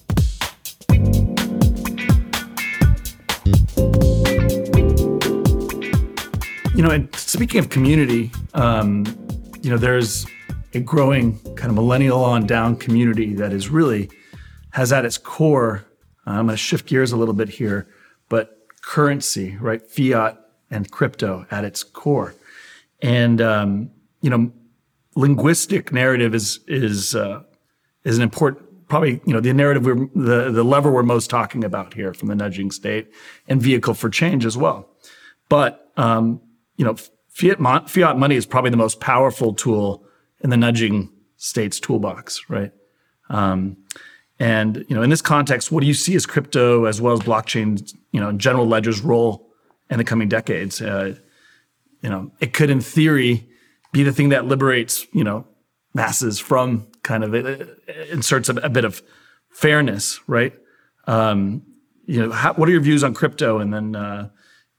You know and speaking of community um you know there's a growing kind of millennial on down community that is really has at its core uh, i'm going to shift gears a little bit here but currency right? Fiat and crypto at its core. And um, you know linguistic narrative is is uh, is an important probably you know the narrative we're the the lever we're most talking about here from the nudging state and vehicle for change as well. But um, you know fiat mon- fiat money is probably the most powerful tool in the nudging state's toolbox right? Um, and you know in this context what do you see as crypto as well as blockchain you know general ledger's role in the coming decades uh, you know it could in theory be the thing that liberates, you know, masses from kind of it, it inserts a, a, bit of fairness, right? Um, you know, how, what are your views on crypto, and then uh,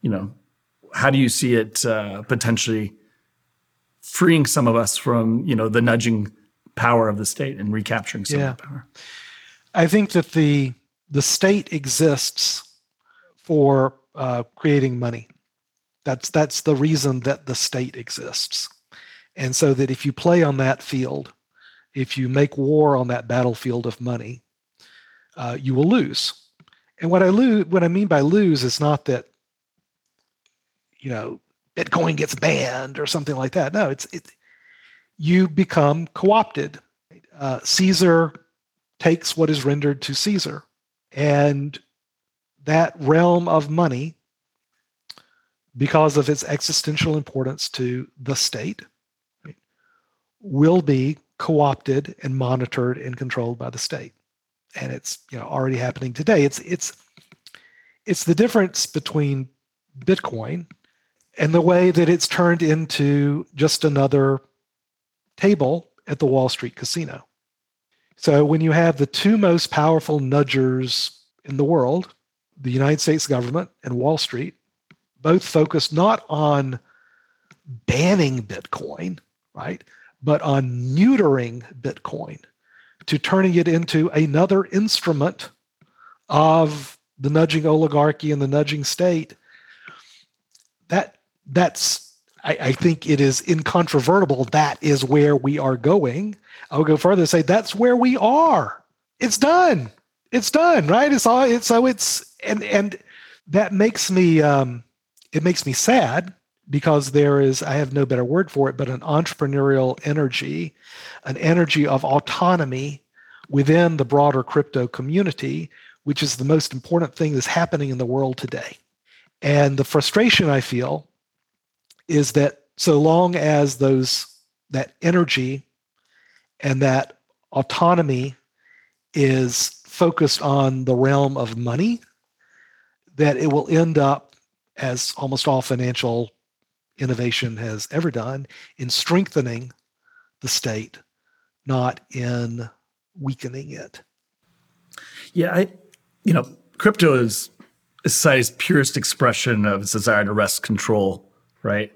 you know, how do you see it uh, potentially freeing some of us from you know the nudging power of the state and recapturing some yeah. of the power? I think that the the state exists for uh, creating money. That's that's the reason that the state exists. And so that if you play on that field, if you make war on that battlefield of money, uh, you will lose. And what I lose, what I mean by lose, is not that you know Bitcoin gets banned or something like that. No, it's it. You become co-opted. Uh, Caesar takes what is rendered to Caesar, and that realm of money, because of its existential importance to the state, will be co-opted and monitored and controlled by the state. And it's you know already happening today. It's it's it's the difference between bitcoin and the way that it's turned into just another table at the wall street casino so when you have the two most powerful nudgers in the world the united states government and wall street both focused not on banning bitcoin right but on neutering Bitcoin to turning it into another instrument of the nudging oligarchy and the nudging state. That that's I, I think it is incontrovertible. That is where we are going. I would go further and say that's where we are. It's done. It's done. Right. It's all. It's so it's and and that makes me um, it makes me sad because there is, I have no better word for it, but an entrepreneurial energy, an energy of autonomy within the broader crypto community, which is the most important thing that's happening in the world today. And the frustration I feel is that so long as those that energy and that autonomy is focused on the realm of money, that it will end up as almost all financial innovation has ever done in strengthening the state, not in weakening it. Yeah, I, you know, crypto is society's purest expression of its desire to wrest control, right,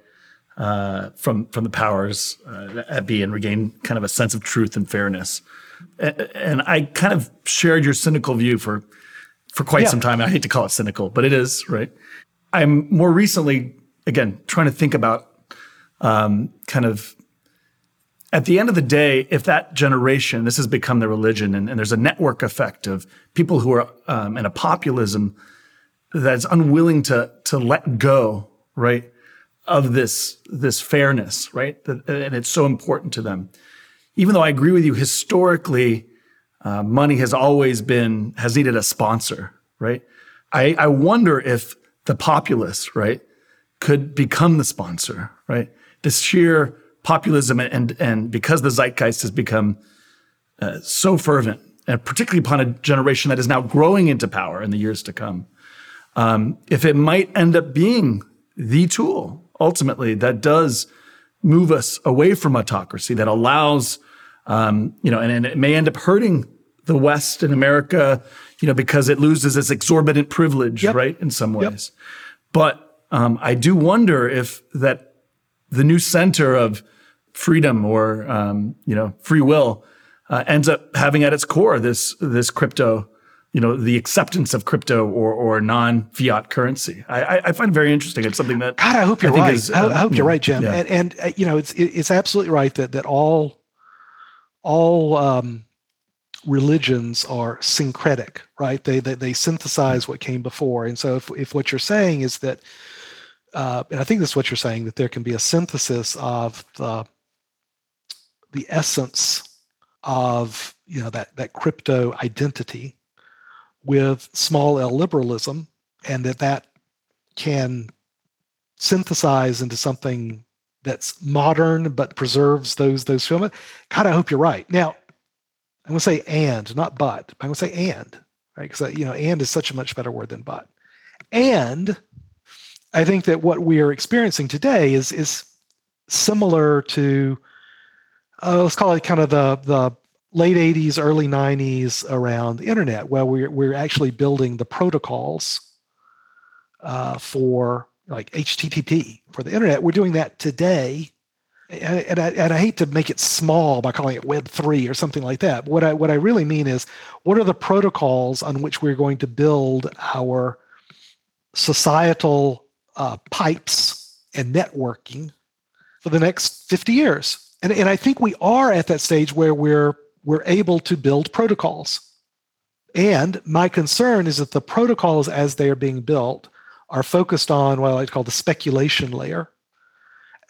uh, from from the powers uh, that be and regain kind of a sense of truth and fairness. And, and I kind of shared your cynical view for for quite yeah. some time. I hate to call it cynical, but it is right. I'm more recently again, trying to think about um, kind of at the end of the day, if that generation, this has become the religion, and, and there's a network effect of people who are um, in a populism that's unwilling to to let go, right, of this this fairness, right, and it's so important to them. Even though I agree with you, historically, uh, money has always been has needed a sponsor, right. I, I wonder if the populace, right, could become the sponsor, right? This sheer populism and and because the zeitgeist has become uh, so fervent, and particularly upon a generation that is now growing into power in the years to come, um, if it might end up being the tool ultimately that does move us away from autocracy, that allows, um, you know, and, and, it may end up hurting the West and America, you know, because it loses its exorbitant privilege, yep. right? In some ways. Yep. But um, I do wonder if that the new center of freedom or um, you know free will uh, ends up having at its core this this crypto you know the acceptance of crypto or or non fiat currency. I, I find very interesting. It's something that God, I hope you're I right. Is, uh, I, hope you're right, Cem. Yeah. And, and uh, you know, it's it's absolutely right that that all all um, religions are syncretic, right? They, they they synthesize what came before. And so, if if what you're saying is that, uh, and I think that's what you're saying, that there can be a synthesis of the the essence of you know that that crypto identity with small L liberalism, and that that can synthesize into something that's modern but preserves those those films. God, I hope you're right. Now, I'm going to say and, not but. I'm going to say and, right? Because you know, and is such a much better word than but. And I think that what we are experiencing today is is similar to uh, let's call it kind of the the late 80s, early 90s around the internet, where we're, we're actually building the protocols uh, for like HTTP for the internet. We're doing that today. And, I, and I hate to make it small by calling it Web 3 or something like that. But what I, what I really mean is what are the protocols on which we're going to build our societal uh, pipes and networking for the next 50 years? And, and I think we are at that stage where we're we're able to build protocols. And my concern is that the protocols as they are being built are focused on what I like to call the speculation layer,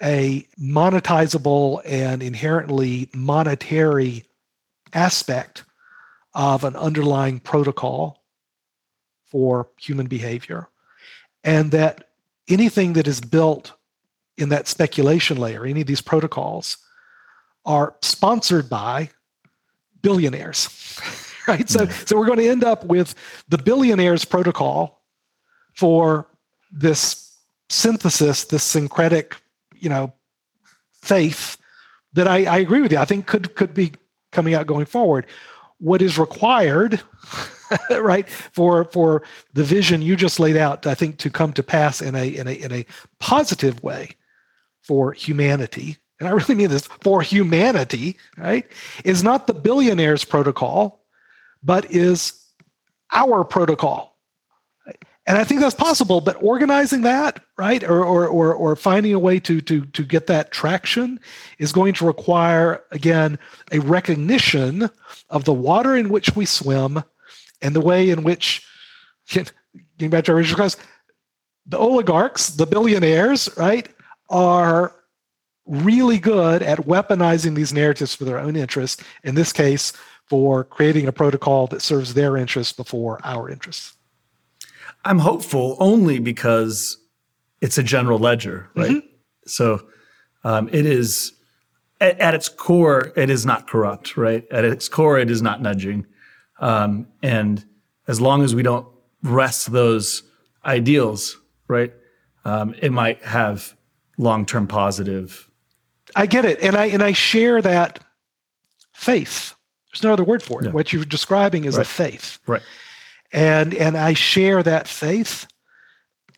a monetizable and inherently monetary aspect of an underlying protocol for human behavior. And that anything that is built in that speculation layer, any of these protocols, are sponsored by billionaires. right? So, so we're going to end up with the billionaires protocol for this synthesis, this syncretic, you know, faith that I, I agree with you. I think could could be coming out going forward. What is required, right, for for the vision you just laid out, I think, to come to pass in a in a in a positive way for humanity and I really mean this for humanity, right, is not the billionaires protocol, but is our protocol. And I think that's possible, but organizing that, right, or, or, or, or finding a way to, to, to get that traction is going to require, again, a recognition of the water in which we swim and the way in which, getting back to our original class, the oligarchs, the billionaires, right, are really good at weaponizing these narratives for their own interest. In this case, for creating a protocol that serves their interests before our interests. I'm hopeful only because it's a general ledger, right? Mm-hmm. So um, it is at, at, its core, it is not corrupt, right? At its core, it is not nudging, um, and as long as we don't rest those ideals, right, um, it might have long-term positive I get it, and I and I share that faith. There's no other word for it. What you're describing is right. a faith, right? And and I share that faith.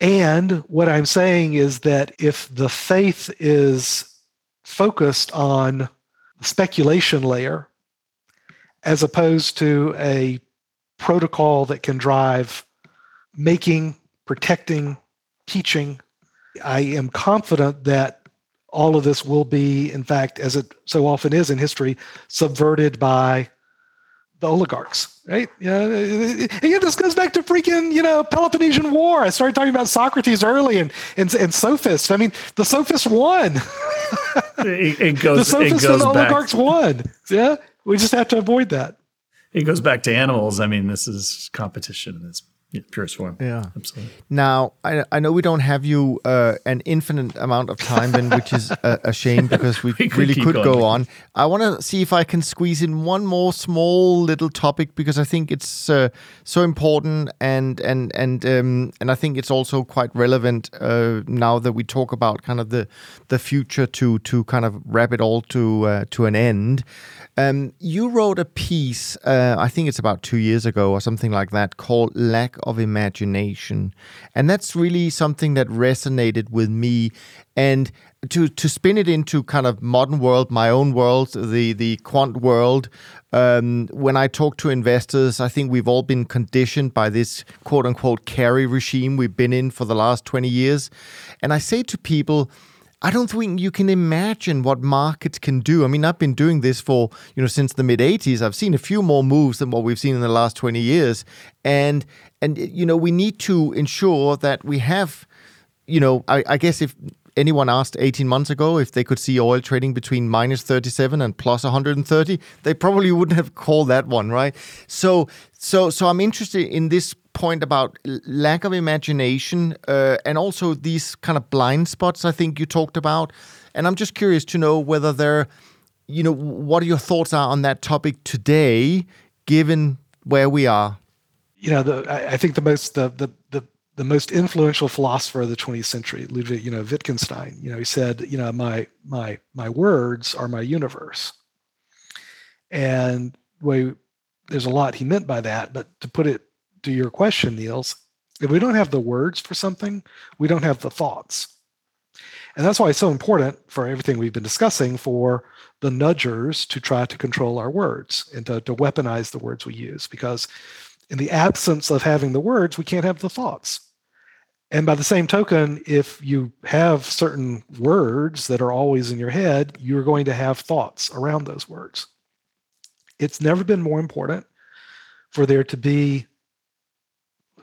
And what I'm saying is that if the faith is focused on the speculation layer, as opposed to a protocol that can drive making, protecting, teaching, I am confident that all of this will be, in fact, as it so often is in history, subverted by the oligarchs, right? Yeah, again, this goes back to freaking, you know, Peloponnesian War. I started talking about Socrates early and and, and sophists. I mean, the sophists won. it, it, goes. The sophists and the oligarchs back. won. Yeah, we just have to avoid that. It goes back to animals. I mean, this is competition. It's purest form. Yeah, absolutely. Now, I, I know we don't have you uh, an infinite amount of time, then, which is a, a shame because we, we could really could go on. I want to see if I can squeeze in one more small little topic because I think it's uh, so important and and and um, and I think it's also quite relevant uh, now that we talk about kind of the the future to to kind of wrap it all to uh, to an end. Um, you wrote a piece, uh, I think it's about two years ago or something like that, called Lack of Imagination. And that's really something that resonated with me. And to, to spin it into kind of modern world, my own world, the, the quant world, um, when I talk to investors, I think we've all been conditioned by this quote unquote carry regime we've been in for the last 20 years. And I say to people, I don't think you can imagine what markets can do. I mean, I've been doing this for, you know, since the mid 80s. I've seen a few more moves than what we've seen in the last 20 years. And and you know, we need to ensure that we have, you know, I, I guess if anyone asked 18 months ago if they could see oil trading between minus 37 and plus 130, they probably wouldn't have called that one, right? So so so I'm interested in this point about lack of imagination uh, and also these kind of blind spots I think you talked about. And I'm just curious to know whether there, you know, what your thoughts are on that topic today, given where we are. You know, the, I think the most the, the the the most influential philosopher of the 20th century, Ludwig, you know, Wittgenstein. You know, he said, you know, my my my words are my universe. And way there's a lot he meant by that, but to put it to your question, Niels, if we don't have the words for something, we don't have the thoughts. And that's why it's so important for everything we've been discussing for the nudgers to try to control our words and to, to weaponize the words we use. Because in the absence of having the words, we can't have the thoughts. And by the same token, if you have certain words that are always in your head, you're going to have thoughts around those words. It's never been more important for there to be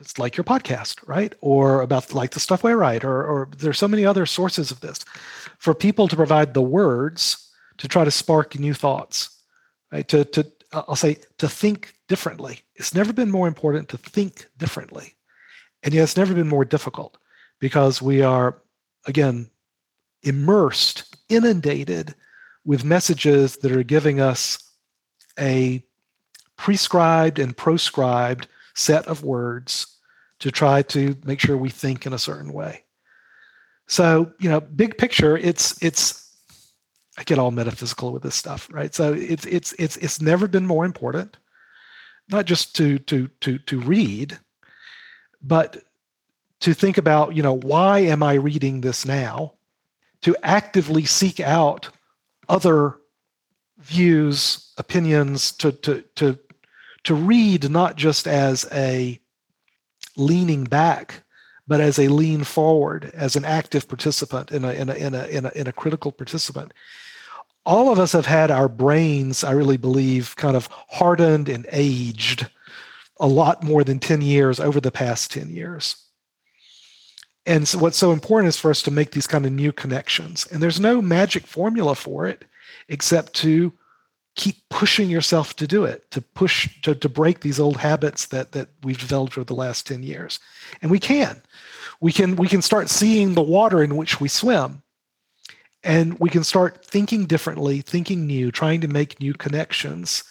it's like your podcast, right? Or about like the stuff we write, or, or there's so many other sources of this for people to provide the words to try to spark new thoughts, right? To, to I'll say to think differently. It's never been more important to think differently. And yet it's never been more difficult because we are, again, immersed, inundated with messages that are giving us a prescribed and proscribed set of words to try to make sure we think in a certain way. So, you know, big picture, it's it's I get all metaphysical with this stuff, right? So it's it's it's it's never been more important, not just to to to to read, but to think about, you know, why am I reading this now? To actively seek out other views, opinions, to to to to read not just as a leaning back, but as a lean forward, as an active participant in a, in a, in a, in a, in a critical participant. All of us have had our brains, I really believe, kind of hardened and aged a lot more than 10 years over the past 10 years. And so what's so important is for us to make these kind of new connections. And there's no magic formula for it except to keep pushing yourself to do it, to push to, to break these old habits that that we've developed over the last 10 years. And we can. We can we can start seeing the water in which we swim. And we can start thinking differently, thinking new, trying to make new connections.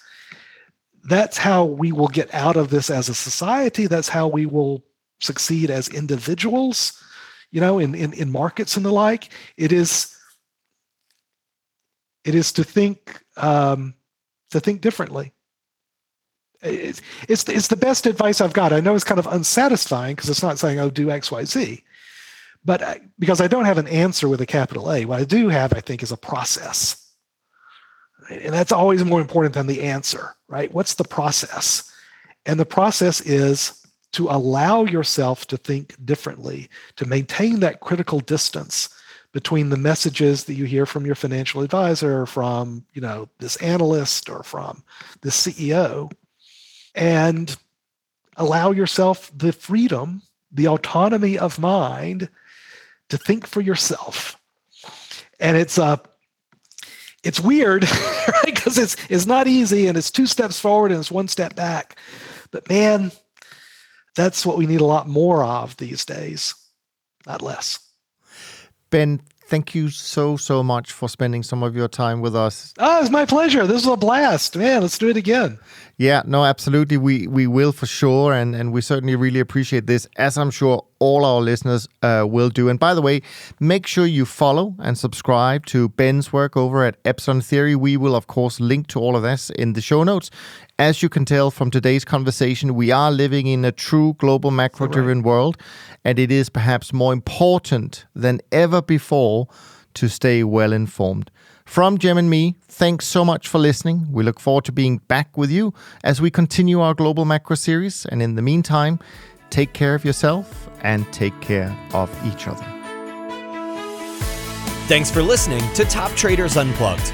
That's how we will get out of this as a society. That's how we will succeed as individuals, you know, in, in, in markets and the like. It is it is to think um, to think differently. It's, it's it's the best advice I've got. I know it's kind of unsatisfying because it's not saying oh do X Y Z, but I, because I don't have an answer with a capital A, what I do have I think is a process, and that's always more important than the answer, right? What's the process? And the process is to allow yourself to think differently, to maintain that critical distance between the messages that you hear from your financial advisor, from you know this analyst or from the CEO, and allow yourself the freedom, the autonomy of mind to think for yourself. And it's uh it's weird, right? Because it's it's not easy and it's two steps forward and it's one step back. But man, that's what we need a lot more of these days, not less. Ben, thank you so so much for spending some of your time with us. Oh, it's my pleasure. This was a blast, man. Let's do it again. Yeah, no, absolutely. We we will for sure, and and we certainly really appreciate this, as I'm sure all our listeners uh, will do. And by the way, make sure you follow and subscribe to Ben's work over at Epsilon Theory. We will of course link to all of this in the show notes. As you can tell from today's conversation, we are living in a true global macro-driven right. world, and it is perhaps more important than ever before to stay well informed. From Cem and me, thanks so much for listening. We look forward to being back with you as we continue our Global Macro series. And in the meantime, take care of yourself and take care of each other. Thanks for listening to Top Traders Unplugged.